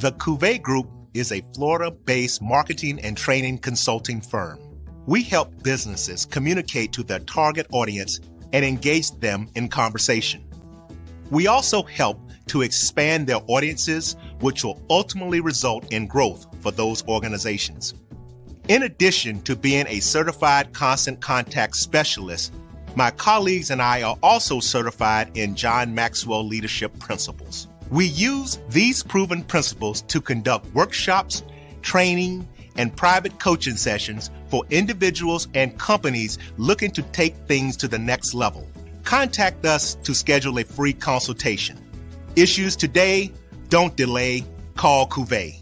The Cuvée Group is a Florida based marketing and training consulting firm. We help businesses communicate to their target audience and engage them in conversation. We also help to expand their audiences, which will ultimately result in growth for those organizations. In addition to being a certified constant contact specialist, my colleagues and I are also certified in John Maxwell Leadership Principles. We use these proven principles to conduct workshops, training, and private coaching sessions for individuals and companies looking to take things to the next level. Contact us to schedule a free consultation. Issues today, don't delay, call Cuvée.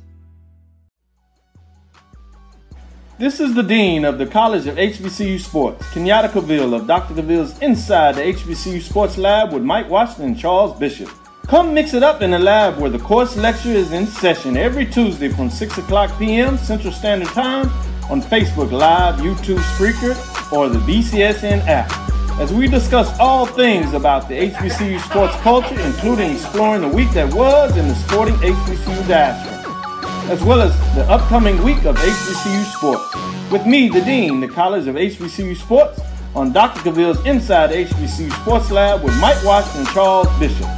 This is the Dean of the College of HBCU Sports, Kenyatta Cavill of Dr. Cavill's Inside the HBCU Sports Lab with Mike Washington and Charles Bishop. Come mix it up in the lab where the course lecture is in session every Tuesday from 6 o'clock p.m. Central Standard Time on Facebook Live, YouTube Spreaker, or the BCSN app. As we discuss all things about the HBCU sports culture, including exploring the week that was in the sporting HBCU diaspora, as well as the upcoming week of HBCU sports. With me, the Dean, the College of HBCU Sports, on Dr. Cavill's Inside HBCU Sports Lab with Mike Washington and Charles Bishop.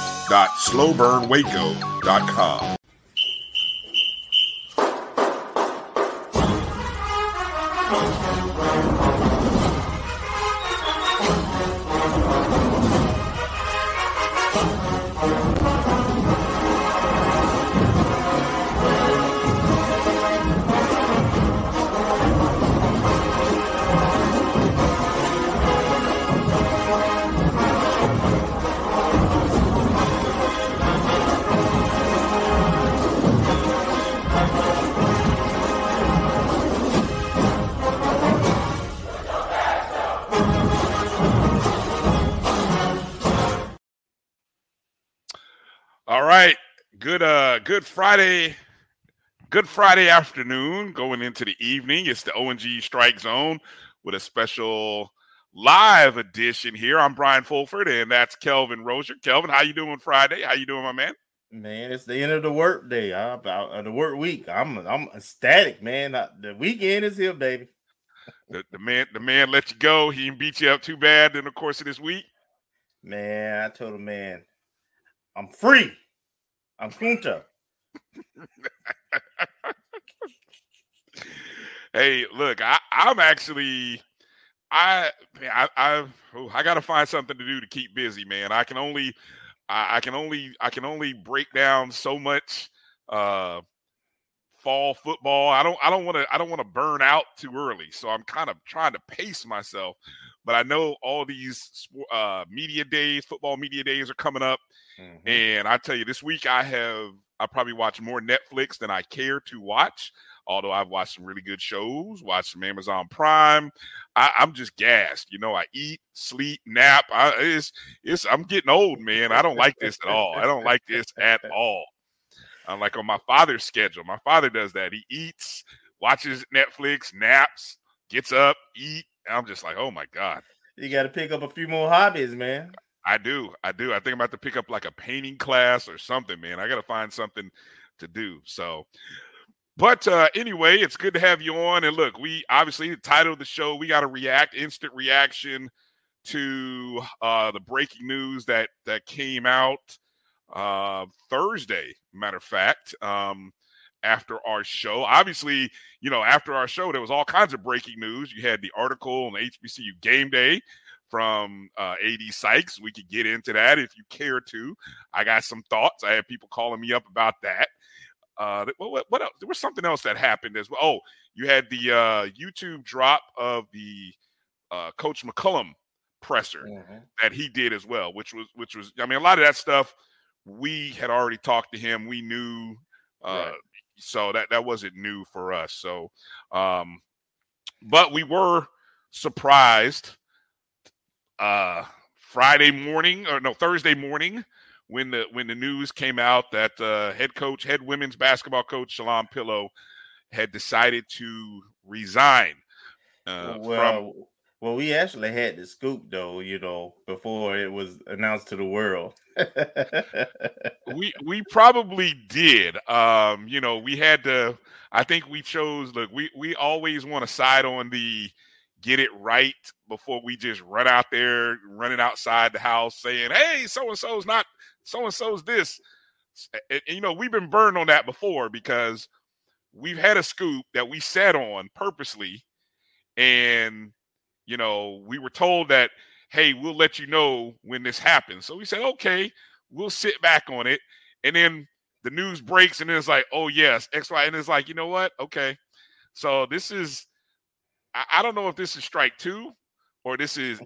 www.slowburnwaco.com. good uh good Friday, good Friday afternoon going into the evening. It's the O&G Strike Zone with a special live edition here. I'm Bryan Fulford and that's Kelvin Rozier. Kelvin, how you doing Friday? How you doing, my man? Man, it's the end of the work day. Uh, about uh, the work week. I'm I'm ecstatic, man. The weekend is here, baby. The, the man the man let you go. He didn't beat you up too bad in the course of this week. Man, I told him, man, I'm free. I'm Kunta. hey, look, I, I'm actually, I, I, I, oh, I got to find something to do to keep busy, man. I can only, I, I can only, I can only break down so much. Uh, fall football. I don't I don't want to I don't want to burn out too early. So I'm kind of trying to pace myself. But I know all these uh, media days, football media days are coming up. Mm-hmm. And I tell you, this week I have I probably watched more Netflix than I care to watch. Although I've watched some really good shows, watched some Amazon Prime. I, am just gassed. You know, I eat, sleep, nap. I, it's, it's, I'm getting old, man. I don't like this at all. I don't like this at all. I'm like on my father's schedule. My father does that. He eats, watches Netflix, naps, gets up, eat. I'm just like, oh my God. You got to pick up a few more hobbies, man. I do. I do. I think I'm about to pick up like a painting class or something, man. I got to find something to do. So, but uh, anyway, it's good to have you on. And look, we obviously the title of the show, we got to react, instant reaction to uh, the breaking news that that came out uh, Thursday. Matter of fact, um, after our show, obviously, you know, after our show, there was all kinds of breaking news. You had the article on HBCU Game Day from uh, AD Sykes. We could get into that if you care to. I got some thoughts. I had people calling me up about that. Uh, what, what else? There was something else that happened as well. Oh, you had the uh, YouTube drop of the uh, Coach McCullum presser mm-hmm. that he did as well, which was which was. I mean, a lot of that stuff we had already talked to him. We knew. Uh, right. So that that wasn't new for us. So, um, but we were surprised uh, Friday morning or no Thursday morning when the when the news came out that uh, head coach, head women's basketball coach Shalon Pillow had decided to resign. Uh, well, from, well, we actually had the scoop though, you know, before it was announced to the world. we we probably did. Um, you know, we had to. I think we chose. Look, we we always want to side on the get it right before we just run out there, running outside the house saying, "Hey, so and so's not. So and so's this." And, and, you know, we've been burned on that before because we've had a scoop that we sat on purposely, and you know, we were told that, "Hey, we'll let you know when this happens." So we said, "Okay, we'll sit back on it," and then the news breaks, and it's like, "Oh yes, X Y," and it's like, you know what? Okay, so this is I, I don't know if this is strike two or this is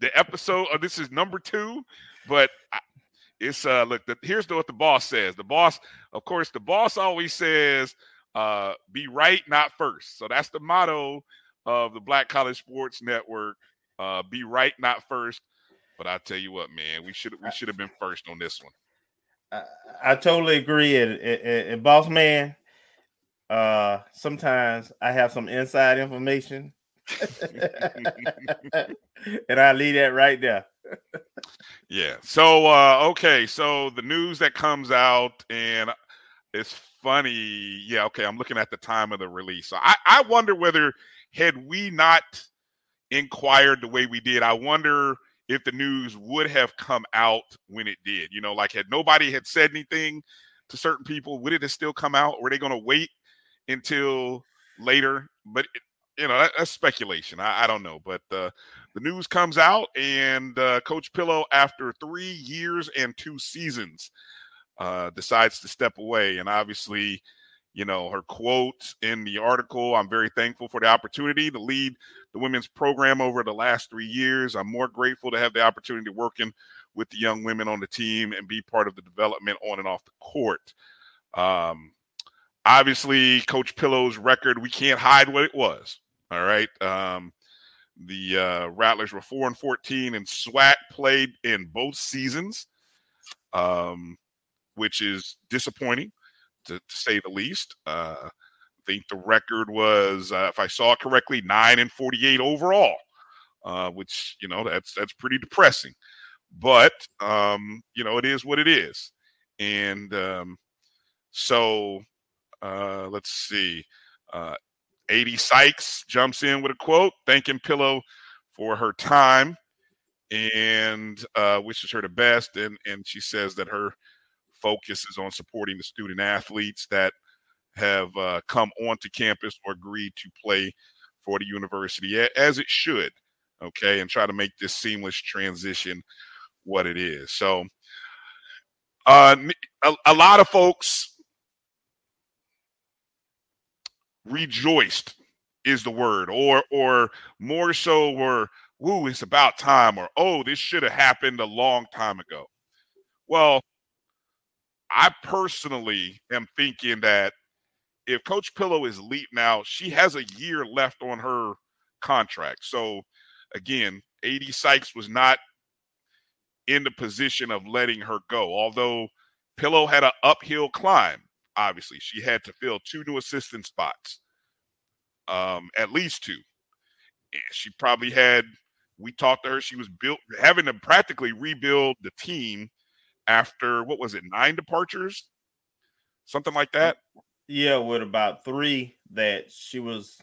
the episode or this is number two, but I, it's uh look the, here's what the boss says. The boss, of course, the boss always says, uh, be right, not first. So that's the motto of the Black College Sports Network. Uh, be right, not first. But I tell you what, man, we should we should have been first on this one. I, I totally agree. And, and, and, boss man, uh, sometimes I have some inside information, and I leave that right there. yeah. So uh, okay. So the news that comes out, and it's funny. Yeah. Okay. I'm looking at the time of the release. So I, I wonder whether had we not inquired the way we did, I wonder if the news would have come out when it did. You know, like had nobody had said anything to certain people, would it have still come out? Were they going to wait until later. But you know, that, that's speculation. I, I, don't know. But uh, the news comes out, and uh, Coach Pillow, after three years and two seasons, uh, decides to step away. And obviously, you know, her quote in the article I'm very thankful for the opportunity to lead the women's program over the last three years. I'm more grateful to have the opportunity to working with the young women on the team and be part of the development on and off the court. Um, obviously coach pillow's record we can't hide what it was all right um, the uh, rattlers were 4 and 14 and SWAC played in both seasons um, which is disappointing to, to say the least uh, i think the record was uh, if i saw correctly 9 and 48 overall uh, which you know that's that's pretty depressing but um, you know it is what it is and um, so uh, let's see. Uh, AD Sykes jumps in with a quote thanking Pillow for her time and uh, wishes her the best. And, and she says that her focus is on supporting the student athletes that have uh, come onto campus or agreed to play for the university as it should. Okay. And try to make this seamless transition what it is. So, uh, a, a lot of folks rejoiced is the word, or or more so were, woo, it's about time, or oh, this should have happened a long time ago. Well, I personally am thinking that if Coach Pillow is leap now, she has a year left on her contract. So again, AD Sykes was not in the position of letting her go, although Pillow had an uphill climb obviously. She had to fill two new assistant spots, um, at least two. And she probably had, we talked to her, she was built, having to practically rebuild the team after, what was it, nine departures? Something like that? Yeah, with about three that she was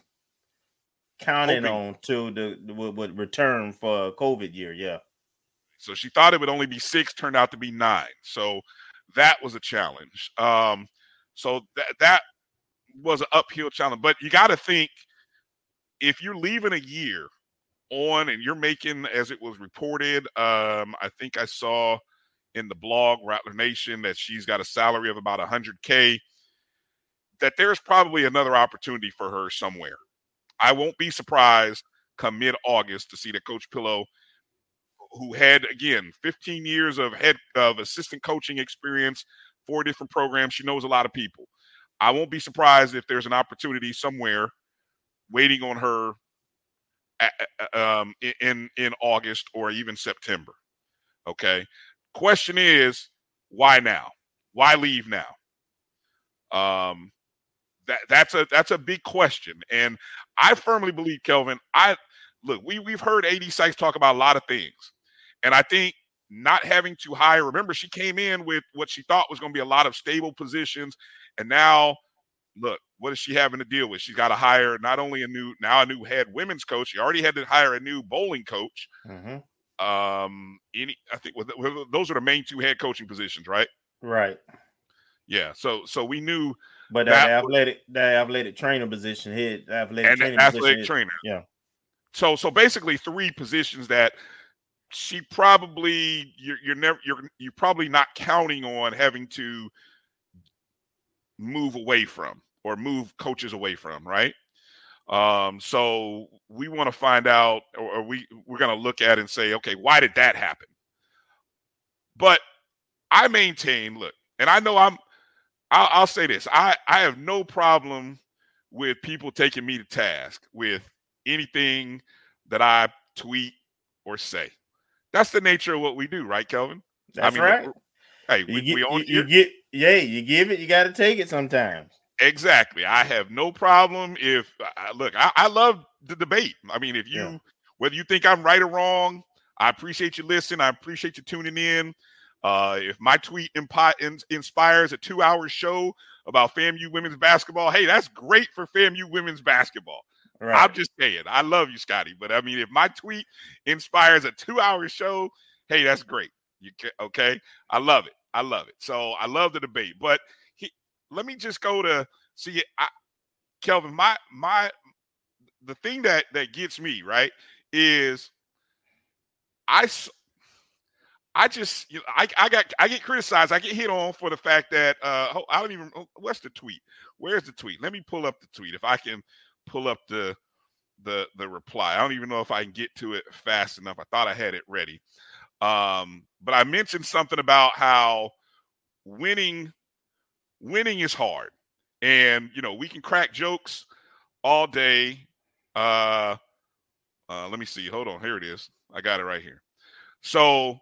counting Hoping. on to the would, would return for COVID year. Yeah. So she thought it would only be six, turned out to be nine. So that was a challenge. Um, so that that was an uphill challenge. But you got to think if you're leaving a year on and you're making, as it was reported, um, I think I saw in the blog Rattler Nation that she's got a salary of about 100K, that there's probably another opportunity for her somewhere. I won't be surprised come mid August to see that Coach Pillow, who had again 15 years of head of assistant coaching experience, four different programs. She knows a lot of people. I won't be surprised if there's an opportunity somewhere waiting on her um, in in August or even September. Okay. Question is, why now? Why leave now? Um, that that's a that's a big question, and I firmly believe, Kelvin. I look, we we've heard AD Sykes talk about a lot of things, and I think not having to hire. Remember, she came in with what she thought was going to be a lot of stable positions, and now look, what is she having to deal with? She's got to hire not only a new now a new head women's coach. She already had to hire a new bowling coach. Mm-hmm. Um, any I think those are the main two head coaching positions, right? Right. Yeah. So so we knew, but that athletic that athletic trainer position, head athletic and trainer athletic trainer. Yeah. So so basically three positions that she probably you're, you're never you're you're probably not counting on having to move away from or move coaches away from, right? Um, so we want to find out, or, or we we're going to look at and say, okay, why did that happen? But I maintain, look, and I know I'm, I'll, I'll say this: I I have no problem with people taking me to task with anything that I tweet or say. That's the nature of what we do, right, Kelvin? That's I mean, right. Hey, we, you get, we you, you get yeah, you give it, you got to take it sometimes. Exactly. I have no problem if I, look. I, I, love the debate. I mean, if you yeah. whether you think I'm right or wrong, I appreciate you listening. I appreciate you tuning in. Uh, if my tweet impi- in, inspires a two-hour show about FAMU women's basketball, hey, that's great for FAMU women's basketball. Right. I'm just saying, I love you, Scotty. But I mean, if my tweet inspires a two-hour show, hey, that's great. You can, okay? I love it. I love it. So I love the debate. But let me just go to see. I, Kelvin, my my the thing that that gets me right is I I just you know I I got I get criticized. I get hit on for the fact that uh I don't even oh, what's the tweet? Where's the tweet? Let me pull up the tweet if I can pull up the the the reply. I don't even know if I can get to it fast enough. I thought I had it ready. Um, but I mentioned something about how winning winning is hard. And you know, we can crack jokes all day. Uh uh let me see. Hold on. Here it is. I got it right here. So,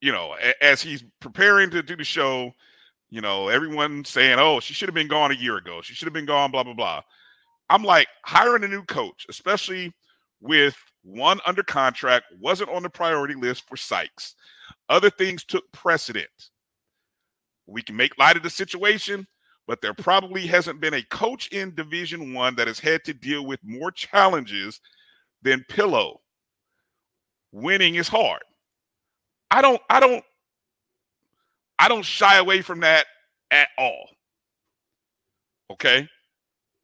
you know, a- as he's preparing to do the show, you know, everyone saying, "Oh, she should have been gone a year ago. She should have been gone." Blah blah blah. I'm like, hiring a new coach, especially with one under contract, wasn't on the priority list for Sykes. Other things took precedent. We can make light of the situation, but there probably hasn't been a coach in Division One that has had to deal with more challenges than Pillow. Winning is hard. I don't, I don't, I don't shy away from that at all. Okay.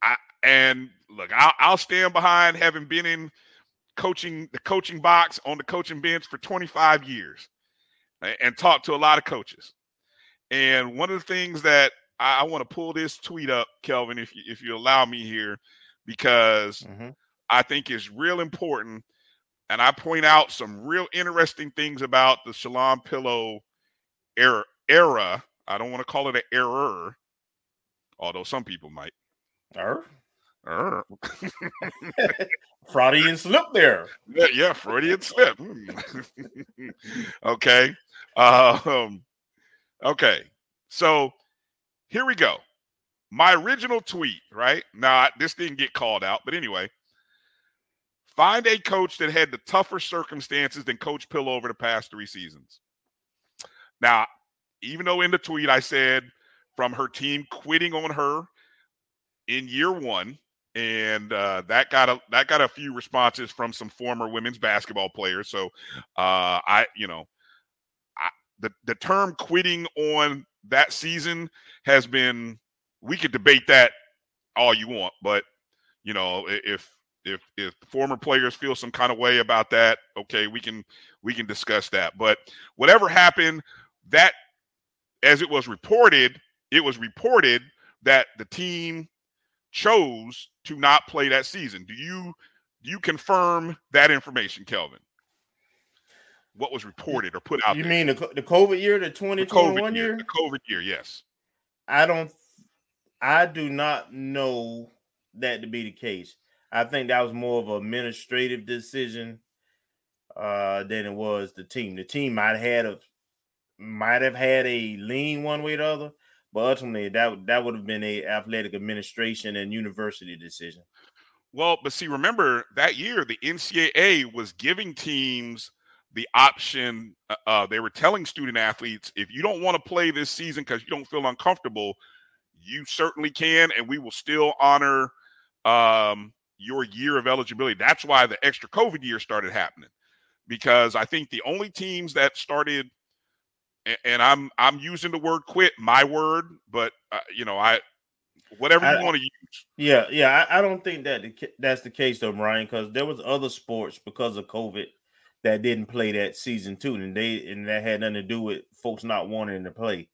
I and look, I'll, I'll stand behind having been in coaching the coaching box on the coaching bench for 25 years and talked to a lot of coaches. And one of the things that I, I want to pull this tweet up, Kelvin, if you, if you allow me here, because mm-hmm. I think it's real important. And I point out some real interesting things about the Shalon Pillow era. era. I don't want to call it an error, although some people might. Error? Er. Freudian slip there. Yeah, yeah Freudian slip. Hmm. okay. Um, okay. So here we go. My original tweet, right? Now, this didn't get called out, but anyway, find a coach that had the tougher circumstances than Coach Pillow over the past three seasons. Now, even though in the tweet I said from her team quitting on her in year one, and uh, that got a that got a few responses from some former women's basketball players. So uh, I, you know, the the term quitting on that season has been. We could debate that all you want, but you know, if if if former players feel some kind of way about that, okay, we can we can discuss that. But whatever happened, that as it was reported, it was reported that the team chose to not play that season. Do you do you confirm that information, Kelvin? What was reported or put out? You there? mean the, the COVID year, the 2021 the year? year? The COVID year, yes. I don't I do not know that to be the case. I think that was more of an administrative decision uh, than it was the team. The team might have had a might have had a lean one way or the other, but ultimately that that would have been a athletic administration and university decision. Well, but see, remember that year the NCAA was giving teams the option. Uh, uh they were telling student athletes, if you don't want to play this season because you don't feel uncomfortable, you certainly can, and we will still honor um, your year of eligibility. That's why the extra COVID year started happening, because I think the only teams that started, and I'm I'm using the word quit, my word, but uh, you know I whatever you want to use. Yeah, yeah, I, I don't think that the, that's the case though, Bryan, because there was other sports because of COVID that didn't play that season too, and they and that had nothing to do with folks not wanting to play.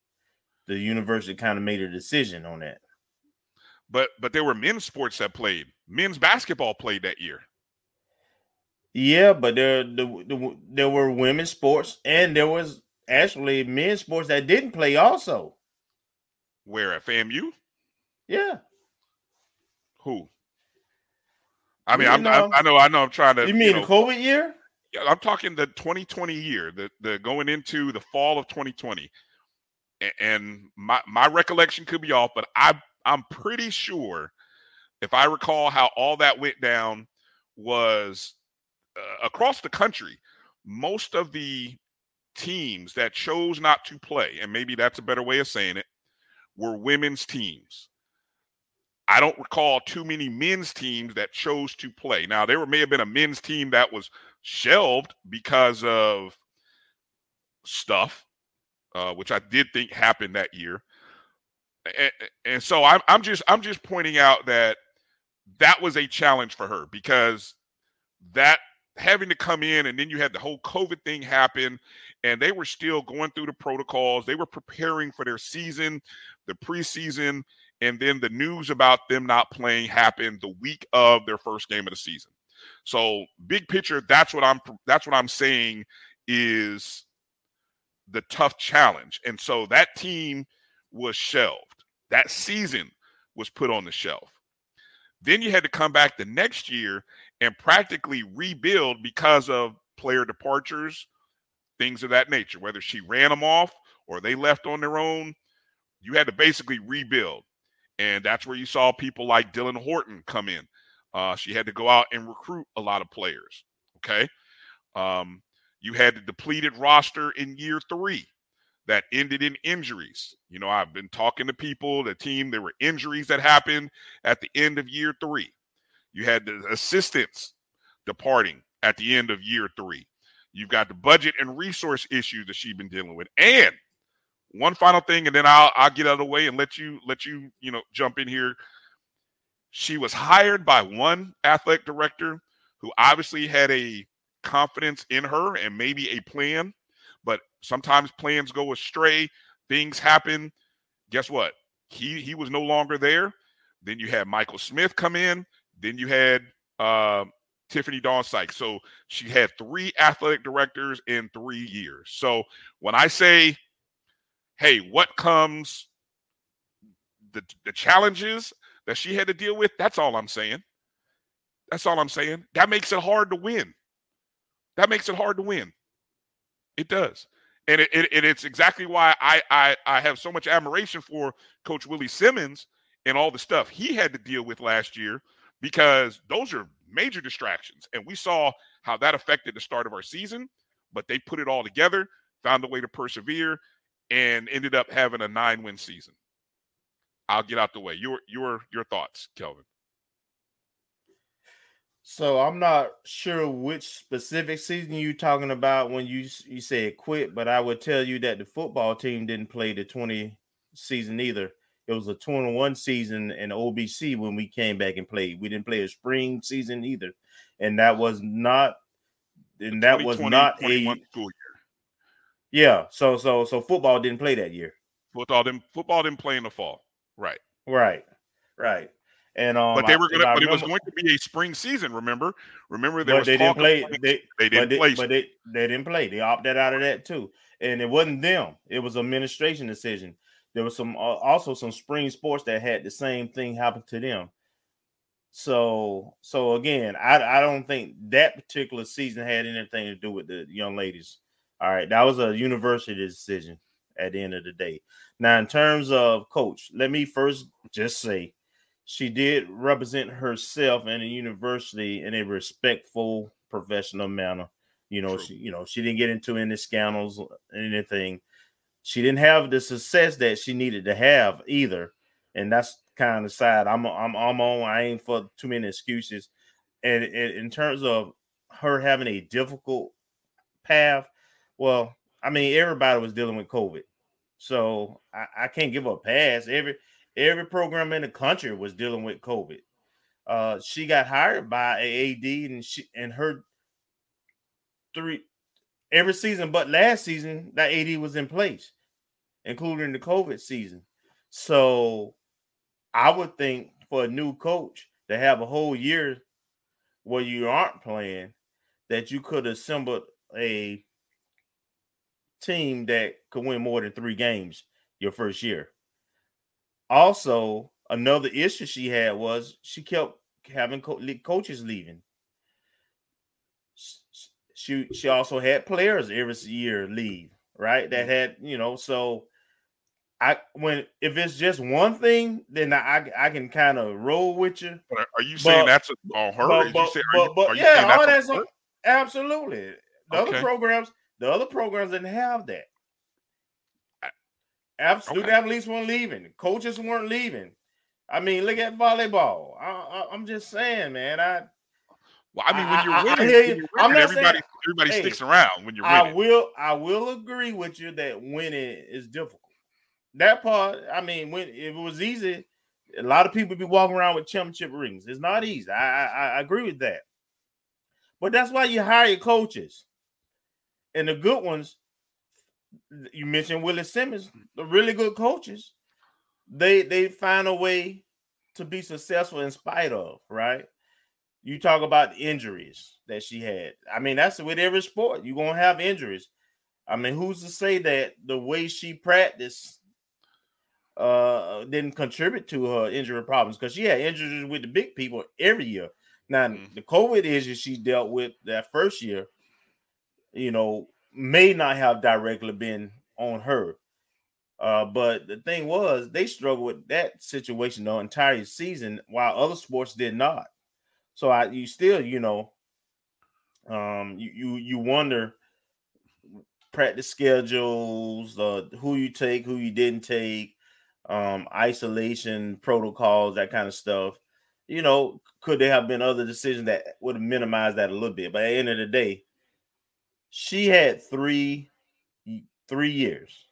The university kind of made a decision on that. But but there were men's sports that played. Men's basketball played that year. Yeah, but there the, the, there were women's sports and there was actually men's sports that didn't play also. Where at FAMU? Yeah. Who? I mean, I'm, know, I, I know, I know. I'm trying to. You mean you know, COVID year? I'm talking the 2020 year, the the going into the fall of 2020, and my my recollection could be off, but I I'm pretty sure, if I recall how all that went down, was uh, across the country. Most of the teams that chose not to play, and maybe that's a better way of saying it, were women's teams. I don't recall too many men's teams that chose to play. Now, there may have been a men's team that was shelved because of stuff, uh, which I did think happened that year. And, and so I'm, I'm just I'm just pointing out that that was a challenge for her because that having to come in and then you had the whole COVID thing happen and they were still going through the protocols. They were preparing for their season, the preseason, and then the news about them not playing happened the week of their first game of the season. So big picture, that's what I'm that's what I'm saying is the tough challenge. And so that team was shelved. That season was put on the shelf. Then you had to come back the next year and practically rebuild because of player departures, things of that nature, whether she ran them off or they left on their own. You had to basically rebuild. And that's where you saw people like Dylan Horton come in. Uh, she had to go out and recruit a lot of players. Okay. Um, you had the depleted roster in year three that ended in injuries. You know, I've been talking to people, the team, there were injuries that happened at the end of year three. You had the assistants departing at the end of year three. You've got the budget and resource issues that she's been dealing with. And one final thing, and then I'll I'll get out of the way and let you let you you know jump in here. She was hired by one athletic director who obviously had a confidence in her and maybe a plan, but sometimes plans go astray, things happen. Guess what? He he was no longer there. Then you had Michael Smith come in. Then you had uh, Tiffani-Dawn Sykes. So she had three athletic directors in three years. So when I say hey, what comes the the challenges that she had to deal with, that's all I'm saying. That's all I'm saying. That makes it hard to win. That makes it hard to win. It does. And it, it, it's exactly why I, I I have so much admiration for Coach Willie Simmons and all the stuff he had to deal with last year because those are major distractions. And we saw how that affected the start of our season, but they put it all together, found a way to persevere, and ended up having a nine win season. I'll get out the way. Your your your thoughts, Kelvin. So I'm not sure which specific season you're talking about when you you said quit, but I would tell you that the football team didn't play the 20 season either. It was a 21 season in OBC when we came back and played. We didn't play a spring season either, and that was not and that was not a school year. Yeah, so so so football didn't play that year. Football didn't football didn't play in the fall. Right. Right. Right. And um, but they were going to, but remember, it was going to be a spring season. Remember, remember there was they didn't play. They, they didn't but play, they, but they they didn't play. They opted out of that too, and it wasn't them. It was administration decision. there was some also some spring sports that had the same thing happen to them. So so again, I I don't think that particular season had anything to do with the young ladies. All right, that was a university decision at the end of the day. Now, in terms of coach, let me first just say she did represent herself and the university in a respectful, professional manner. You know, True. she you know she didn't get into any scandals, anything. She didn't have the success that she needed to have either, and that's kind of sad. I'm I'm I'm on. I ain't for too many excuses. And, and in terms of her having a difficult path, well, I mean everybody was dealing with COVID, so I, I can't give a pass. Every every program in the country was dealing with COVID. Uh, she got hired by AD, and she and her three every season, but last season that AD was in place, including the COVID season. So I would think for a new coach to have a whole year where you aren't playing, that you could assemble a team that could win more than three games your first year. Also, another issue she had was she kept having co- coaches leaving. She she also had players every year leave, right? That mm-hmm. had you know so I when if it's just one thing, then I I can kind of roll with you. But are you saying but, that's on her? But, but, say, but, but yeah, all that's on, absolutely. The okay. other programs, the other programs didn't have that. Absolutely, okay. athletes weren't leaving. Coaches weren't leaving. I mean, look at volleyball. I, am just saying, man. I. Well, I mean, when you're winning, I, I, you I'm not everybody saying, everybody hey, sticks around when you're winning. I will I will agree with you that winning is difficult that part, I mean, when if it was easy, a lot of people would be walking around with championship rings. It's not easy. I, I, I agree with that. But that's why you hire your coaches. And the good ones, you mentioned Willie Simmons, the really good coaches, they they find a way to be successful in spite of, right? You talk about the injuries that she had. I mean, that's with every sport. You're gonna have injuries. I mean, who's to say that the way she practiced uh didn't contribute to her injury problems because she had injuries with the big people every year. Now mm. the COVID issues she dealt with that first year, you know, may not have directly been on her. Uh, but the thing was, they struggled with that situation the entire season, while other sports did not. So I, you still, you know, um, you you, you wonder practice schedules, uh, who you take, who you didn't take, um, isolation protocols, that kind of stuff. You know, could there have been other decisions that would have minimized that a little bit? But at the end of the day, she had three three years.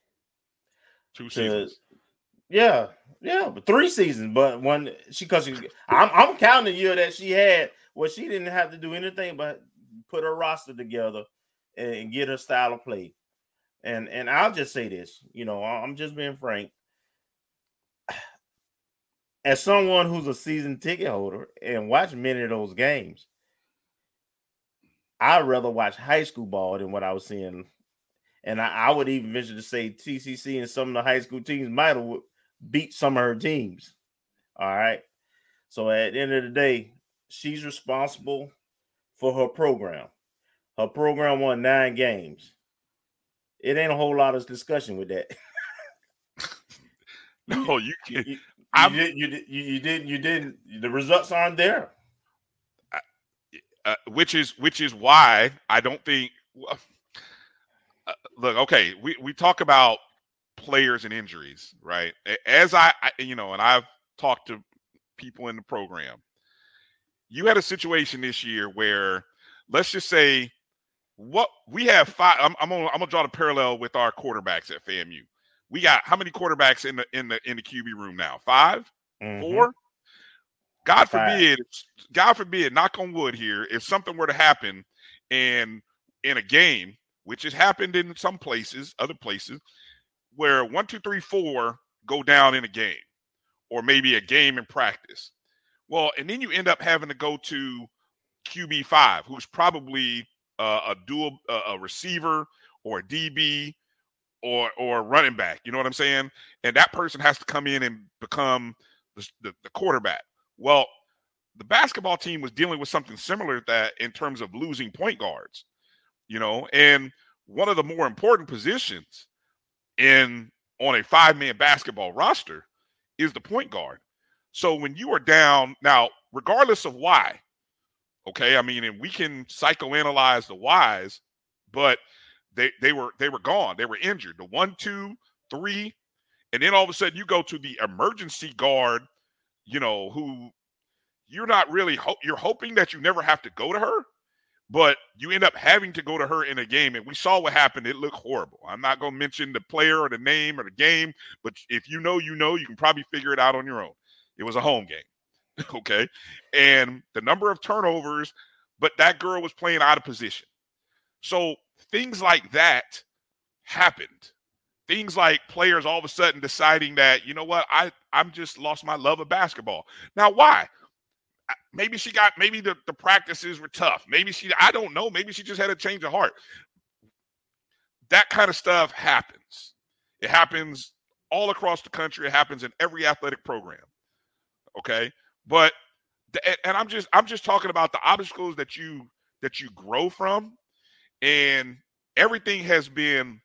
Two seasons. yeah, yeah, but three seasons. But one she because she, I'm I'm counting the year that she had where she didn't have to do anything but put her roster together and, and get her style of play. And and I'll just say this, you know, I'm just being frank as someone who's a season ticket holder and watch many of those games, I'd rather watch high school ball than what I was seeing. And I, I would even venture to say TCC and some of the high school teams might have beat some of her teams. All right. So at the end of the day, she's responsible for her program. Her program won nine games. It ain't a whole lot of discussion with that. no, you can. You, you, did, you, did, you didn't. You didn't. The results aren't there. Uh, which is which is why I don't think. Uh, look, okay, we we talk about players and injuries, right? As I, I, you know, and I've talked to people in the program. You had a situation this year where, let's just say, what we have five. I'm, I'm gonna I'm gonna draw the parallel with our quarterbacks at FAMU we got how many quarterbacks in the in the in the QB room now? 5 mm-hmm. four. God forbid, Five. God forbid, knock on wood here, if something were to happen and in a game, which has happened in some places, other places, where one, two, three, four go down in a game, or maybe a game in practice. Well, and then you end up having to go to QB five, who's probably uh, a dual uh, a receiver or a DB or or running back. You know what I'm saying? And that person has to come in and become the, the, the quarterback. Well, the basketball team was dealing with something similar to that in terms of losing point guards. You know, and one of the more important positions in on a five man basketball roster is the point guard. So when you are down now, regardless of why, okay, I mean, and we can psychoanalyze the whys, but they they were they were gone. They were injured. The one, two, three, and then all of a sudden you go to the emergency guard, you know, who you're not really ho- you're hoping that you never have to go to her, but you end up having to go to her in a game. And we saw what happened. It looked horrible. I'm not going to mention the player or the name or the game, but if you know, you know, you can probably figure it out on your own. It was a home game. okay. And the number of turnovers, but that girl was playing out of position. So things like that happened. Things like players all of a sudden deciding that, you know what, I, I'm just lost my love of basketball. Now, why? Maybe she got, maybe the, the practices were tough. Maybe she, I don't know. Maybe she just had a change of heart. That kind of stuff happens. It happens all across the country. It happens in every athletic program. Okay. But, and I'm just, I'm just talking about the obstacles that you, that you grow from and everything has been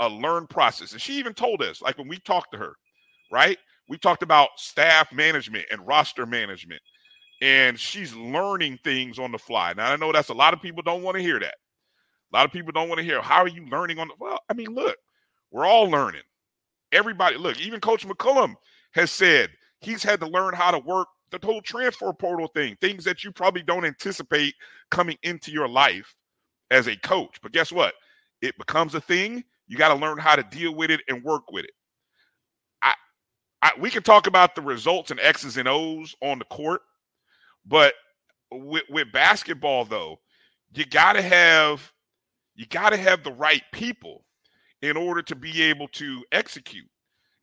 a learned process. And she even told us, like when we talked to her, right? We talked about staff management and roster management, and she's learning things on the fly. Now I know that's a lot of people don't want to hear that. A lot of people don't want to hear how are you learning on the well. I mean, look, we're all learning. Everybody, look, even Coach McCullum has said he's had to learn how to work the whole transfer portal thing, things that you probably don't anticipate coming into your life as a coach. But guess what? It becomes a thing. You got to learn how to deal with it and work with it. I, I, we can talk about the results and X's and O's on the court, but with, with basketball though, you got to have you got to have the right people in order to be able to execute.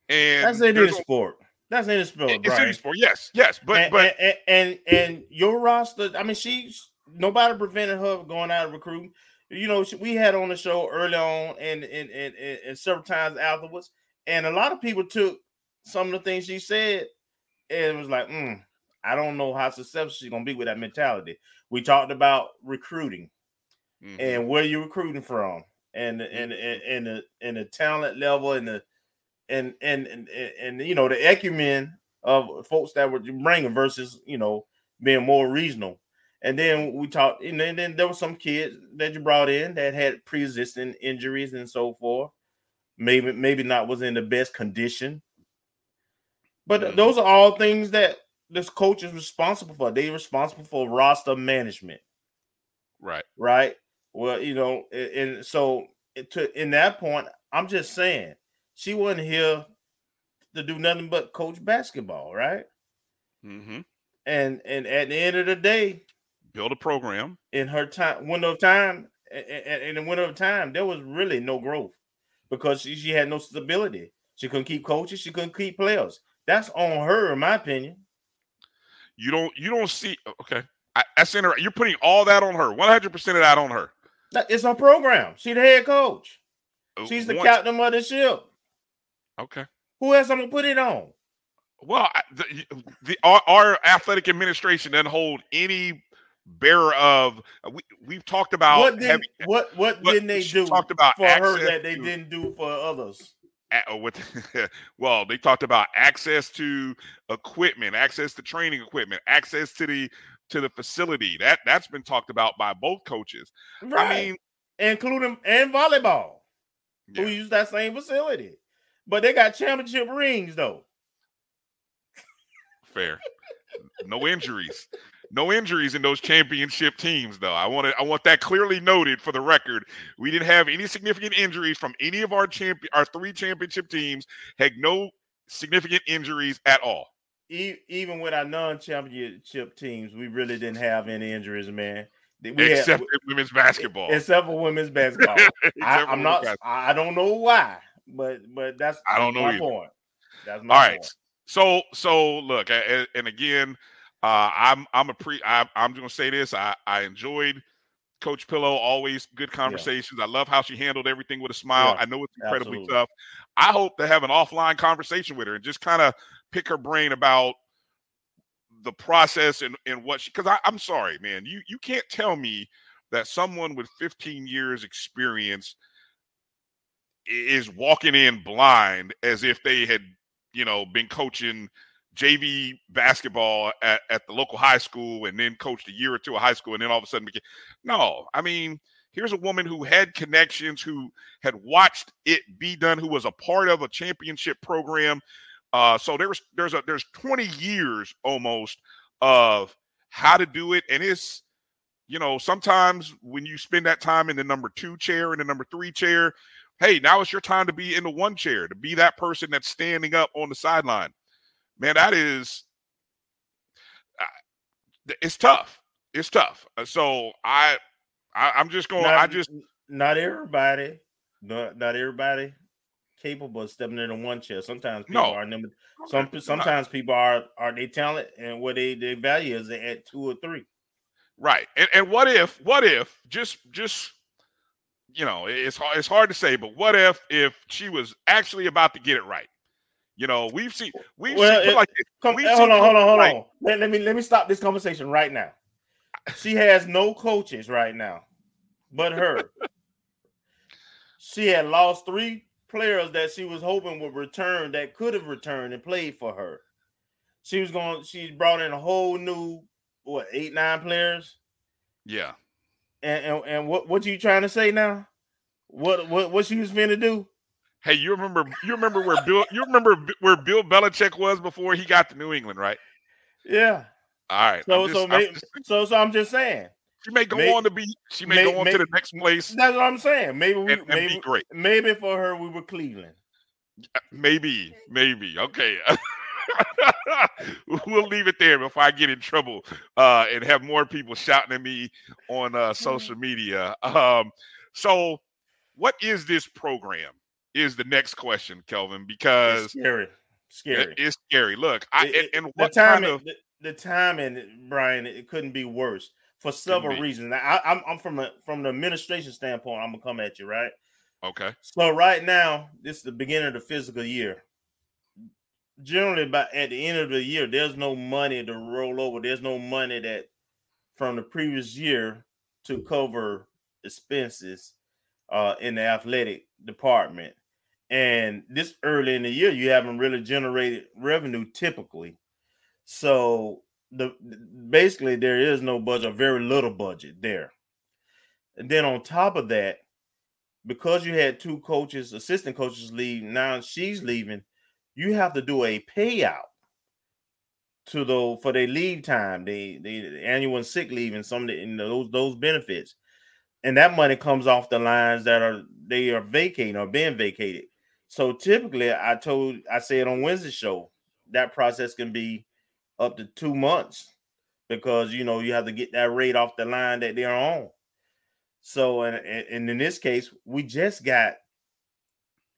And that's any sport. That's any sport. It's any sport. Yes, yes, but and, but and, and, and your roster. I mean, she's nobody prevented her from going out of recruiting. You know, we had on the show early on and and, and and several times afterwards, and a lot of people took some of the things she said and was like, mm, I don't know how successful she's gonna be with that mentality. We talked about recruiting mm-hmm. and where you're recruiting from, and and and and the and the talent level and the and and and and, and you know the acumen of folks that were bringing versus you know being more regional. And then we talked, and then, then there were some kids that you brought in that had pre-existing injuries and so forth. Maybe, maybe not was in the best condition. But mm-hmm. those are all things that this coach is responsible for. They're responsible for roster management. Right. Right. Well, you know, and so to in that point, I'm just saying she wasn't here to do nothing but coach basketball, right? Mm-hmm. And and at the end of the day, build a program in her time window of time. And in the window of time, there was really no growth because she, she had no stability. She couldn't keep coaches. She couldn't keep players. That's on her, in my opinion. You don't. You don't see. Okay, I, that's interesting. You're putting all that on her. One hundred percent of that on her. It's her program. She's the head coach. Uh, She's the Once, captain of the ship. Okay. Who else I'm gonna put it on? Well, the, the our, our, athletic administration doesn't hold any bearer of uh, we we've talked about what did, heavy, what what didn't they do talked about for her that they to, didn't do for others? Uh, with well they talked about access to equipment access to training equipment access to the to the facility. That that's been talked about by both coaches. Right. i mean including and volleyball yeah. who use that same facility. But they got championship rings though. Fair. No injuries no injuries in those championship teams, though. I want to, I want that clearly noted for the record. We didn't have any significant injuries from any of our champion, our three championship teams. Had no significant injuries at all. Even with our non-championship teams, we really didn't have any injuries, man. We except had, women's basketball. Except for women's basketball. I, am not. Basketball. I don't know why, but but that's I don't know my either. point. That's my all right. Point. So so look, and again, uh, I'm I'm a pre. I, I'm going to say this. I I enjoyed Coach Pillow, always good conversations. Yeah. I love how she handled everything with a smile. Yeah, I know it's incredibly absolutely. tough. I hope to have an offline conversation with her and just kind of pick her brain about the process and, and what she because I'm sorry, man. You you can't tell me that someone with 15 years experience is walking in blind as if they had, you know, been coaching JV basketball at, at the local high school and then coached a year or two of high school and then all of a sudden became no. I mean, here's a woman who had connections, who had watched it be done, who was a part of a championship program. Uh, so there's there's a there's 20 years almost of how to do it, and it's you know sometimes when you spend that time in the number two chair and the number three chair, hey, now it's your time to be in the one chair to be that person that's standing up on the sideline man, that is it's tough. It's tough. Uh, so I, I am just going. Not, I just not everybody, not not everybody capable of stepping into one chair. Sometimes people no. are number. Some sometimes people are are they talent and what they their value is at two or three. Right. And and what if what if just just you know it's it's hard to say, but what if if she was actually about to get it right? You know, we've seen we've well, seen it, like come, we've hold on, hold on, hold on. Let, let me let me stop this conversation right now. She has no coaches right now, but her. she had lost three players that she was hoping would return that could have returned and played for her. She was going. She brought in a whole new what eight nine players. Yeah. And and, and what what you trying to say now? What what what she was going to do? Hey, you remember you remember where Bill you remember where Bill Belichick was before he got to New England, right? Yeah. All right. So just, so may, just, so so I'm just saying. She may go may, on to be. She may, may go on to the next place. That's what I'm saying. Maybe we and, maybe be great. Maybe for her we were Cleveland. Maybe, maybe. Okay. we'll leave it there before I get in trouble uh, and have more people shouting at me on uh, social media. Um, so, what is this program? Is the next question, Kelvin, because it's scary. Scary. It's scary. Look, I it, and, and the timing, kind of, the, the timing, Brian, it couldn't be worse for several reasons. I, I'm, I'm from a from the administration standpoint. I'm gonna come at you, right? Okay. So right now, this is the beginning of the fiscal year. Generally, by at the end of the year, there's no money to roll over. There's no money that from the previous year to cover expenses uh, in the athletic department. And this early in the year, you haven't really generated revenue typically. So the basically there is no budget, very little budget there. And then on top of that, because you had two coaches, assistant coaches leave, now she's leaving, you have to do a payout to the for their leave time, the the annual sick leave and some of the, know, those those benefits. And that money comes off the lines that are they are vacating or being vacated. So typically, I told I said on Wednesday show that process can be up to two months because you know you have to get that rate off the line that they're on. So and, and in this case, we just got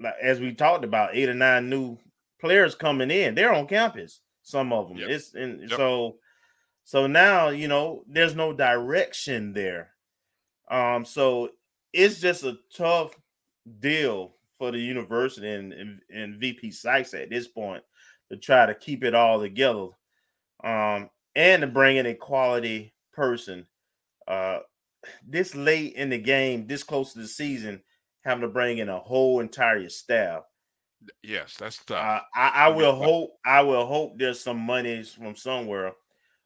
like as we talked about eight or nine new players coming in. They're on campus. Some of them. Yep. It's and yep. so so now you know there's no direction there. Um, so it's just a tough deal for the university and, and, and VP Sykes at this point to try to keep it all together um, and to bring in a quality person. Uh, this late in the game, this close to the season, having to bring in a whole entire staff. Yes, that's tough. Uh, I, I will hope. I will hope there's some money from somewhere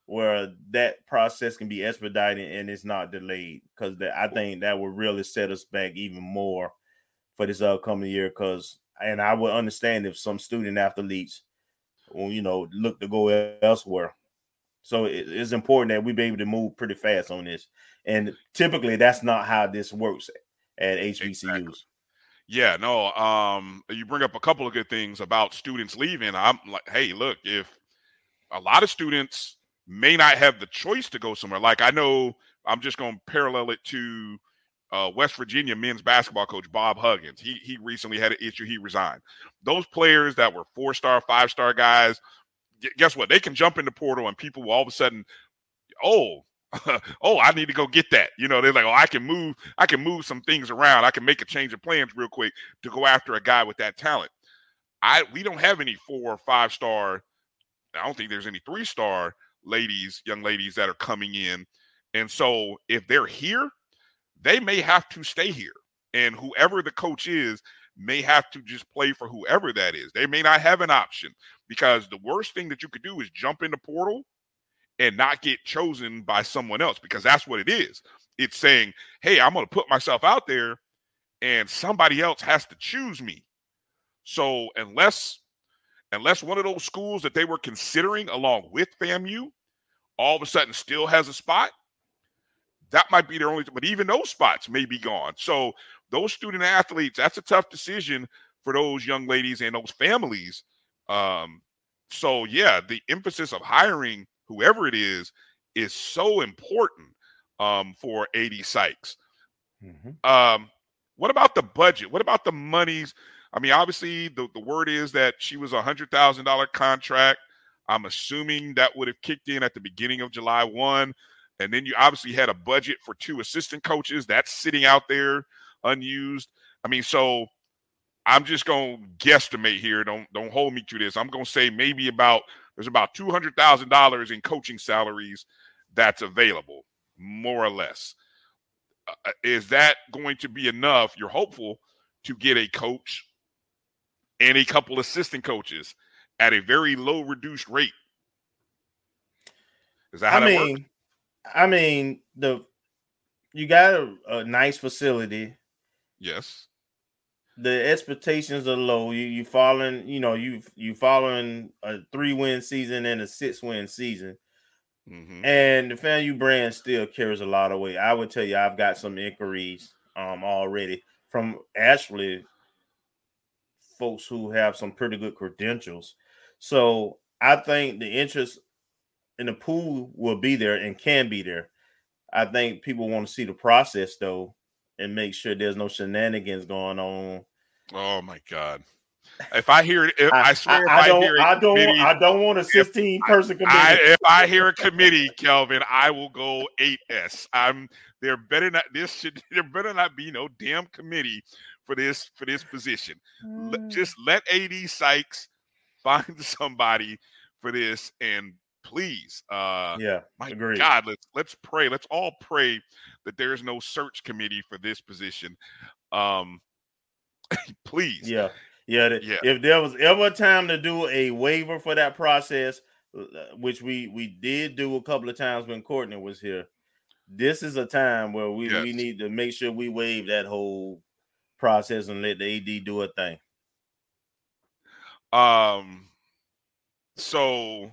where that process can be expedited and it's not delayed because I think that would really set us back even more for this upcoming year. Because and I would understand if some student athletes, well, you know, look to go elsewhere. So it, it's important that we be able to move pretty fast on this. And typically, that's not how this works at HBCUs. Exactly. Yeah, no. Um, you bring up a couple of good things about students leaving. I'm like, hey, look, if a lot of students may not have the choice to go somewhere, like I know, I'm just going to parallel it to uh, West Virginia men's basketball coach Bob Huggins. He he recently had an issue. He resigned. Those players that were four star, five star guys, guess what? They can jump in the portal and people will all of a sudden, oh, oh, I need to go get that. You know, they're like, oh, I can move, I can move some things around. I can make a change of plans real quick to go after a guy with that talent. I we don't have any four or five star. I don't think there's any three star ladies, young ladies that are coming in. And so if they're here, they may have to stay here. And whoever the coach is may have to just play for whoever that is. They may not have an option because the worst thing that you could do is jump in the portal and not get chosen by someone else because that's what it is. It's saying, hey, I'm going to put myself out there and somebody else has to choose me. So unless unless one of those schools that they were considering along with FAMU all of a sudden still has a spot, that might be their only but even those spots may be gone. So those student athletes, that's a tough decision for those young ladies and those families. Um, so yeah, the emphasis of hiring whoever it is is so important um, for AD Sykes. Mm-hmm. Um, what about the budget? What about the monies? I mean, obviously, the, the word is that she was a hundred thousand dollar contract. I'm assuming that would have kicked in at the beginning of July one, and then you obviously had a budget for two assistant coaches that's sitting out there unused. I mean, so I'm just going to guesstimate here. Don't don't hold me to this. I'm going to say maybe about there's about two hundred thousand dollars in coaching salaries that's available, more or less. Uh, uh, is that going to be enough? You're hopeful to get a coach and a couple assistant coaches at a very low reduced rate. Is that I mean, works? I mean the you got a, a nice facility. Yes the expectations are low. You you following, you know, you you following a three win season and a six win season. Mm-hmm. And the FAMU brand still carries a lot of weight. I would tell you, I've got some inquiries um already from actually folks who have some pretty good credentials. So I think the interest in the pool will be there and can be there. I think people want to see the process though and make sure there's no shenanigans going on. Oh my god! If I hear it, I, I, swear, I, I, don't, I don't, I don't want a 16 person committee. if I hear a committee, Kelvin, I will go eight S. I'm there. Better not. This should. There better not be no damn committee for this for this position. Mm. Just let AD Sykes find somebody for this and please. Uh, yeah, my agreed. God, let's let's pray. Let's all pray that there's no search committee for this position. Um, please. Yeah, yeah, yeah. If there was ever a time to do a waiver for that process, uh, which we we did do a couple of times when Courtney was here, this is a time where we, yes. we need to make sure we waive that whole process and let the AD do a thing. Um. So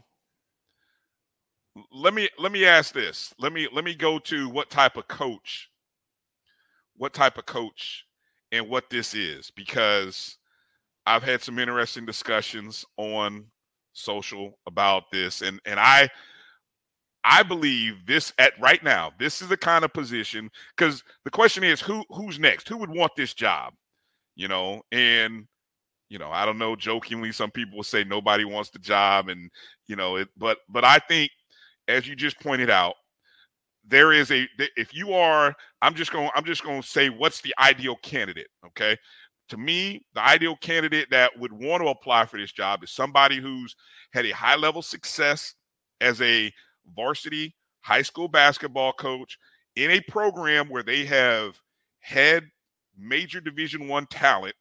let me let me ask this. Let me let me go to what type of coach, what type of coach, and what this is because I've had some interesting discussions on social about this, and and I I believe this at right now. This is the kind of position because the question is who who's next? Who would want this job? You know, and you know, I don't know. Jokingly, some people say nobody wants the job, and you know, it. But but I think as you just pointed out, there is a if you are i'm just going i'm just going to say what's the ideal candidate okay? To me the ideal candidate that would want to apply for this job is somebody who's had a high level success as a varsity high school basketball coach in a program where they have had major division 1 talent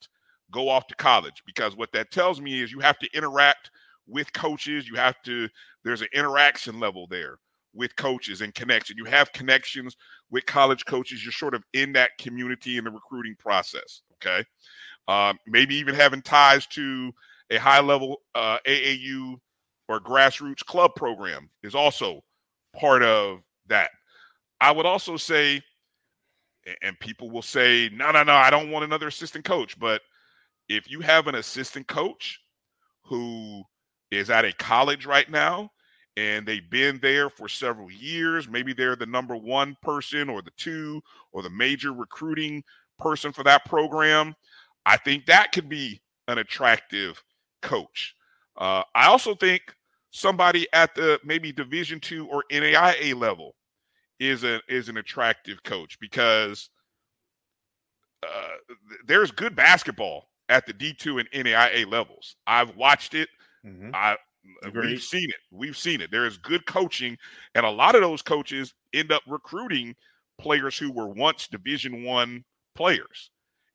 go off to college. Because what that tells me is you have to interact with coaches. You have to, there's an interaction level there with coaches and connection. You have connections with college coaches. You're sort of in that community in the recruiting process. Okay. Um, maybe even having ties to a high level uh, AAU or grassroots club program is also part of that. I would also say, and people will say, no, no, no, I don't want another assistant coach. But if you have an assistant coach who is at a college right now and they've been there for several years. Maybe they're the number one person or the two or the major recruiting person for that program. I think that could be an attractive coach. Uh, I also think somebody at the maybe Division two or NAIA level is a is an attractive coach because uh, there's good basketball at the D2 and NAIA levels. I've watched it. Mm-hmm. I Agreed. we've seen it. We've seen it. There is good coaching, and a lot of those coaches end up recruiting players who were once Division One players.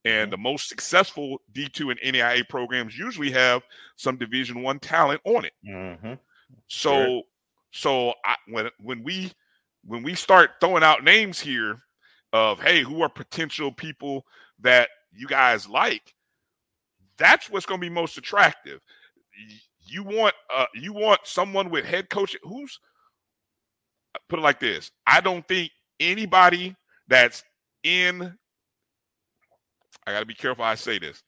And mm-hmm. the most successful D2 and NAIA programs usually have some Division One talent on it. Mm-hmm. So, sure. so I, when when we when we start throwing out names here of hey, who are potential people that you guys like, that's what's going to be most attractive. You want uh, you want someone with head coach who's put it like this. I don't think anybody that's in I got to be careful I say this.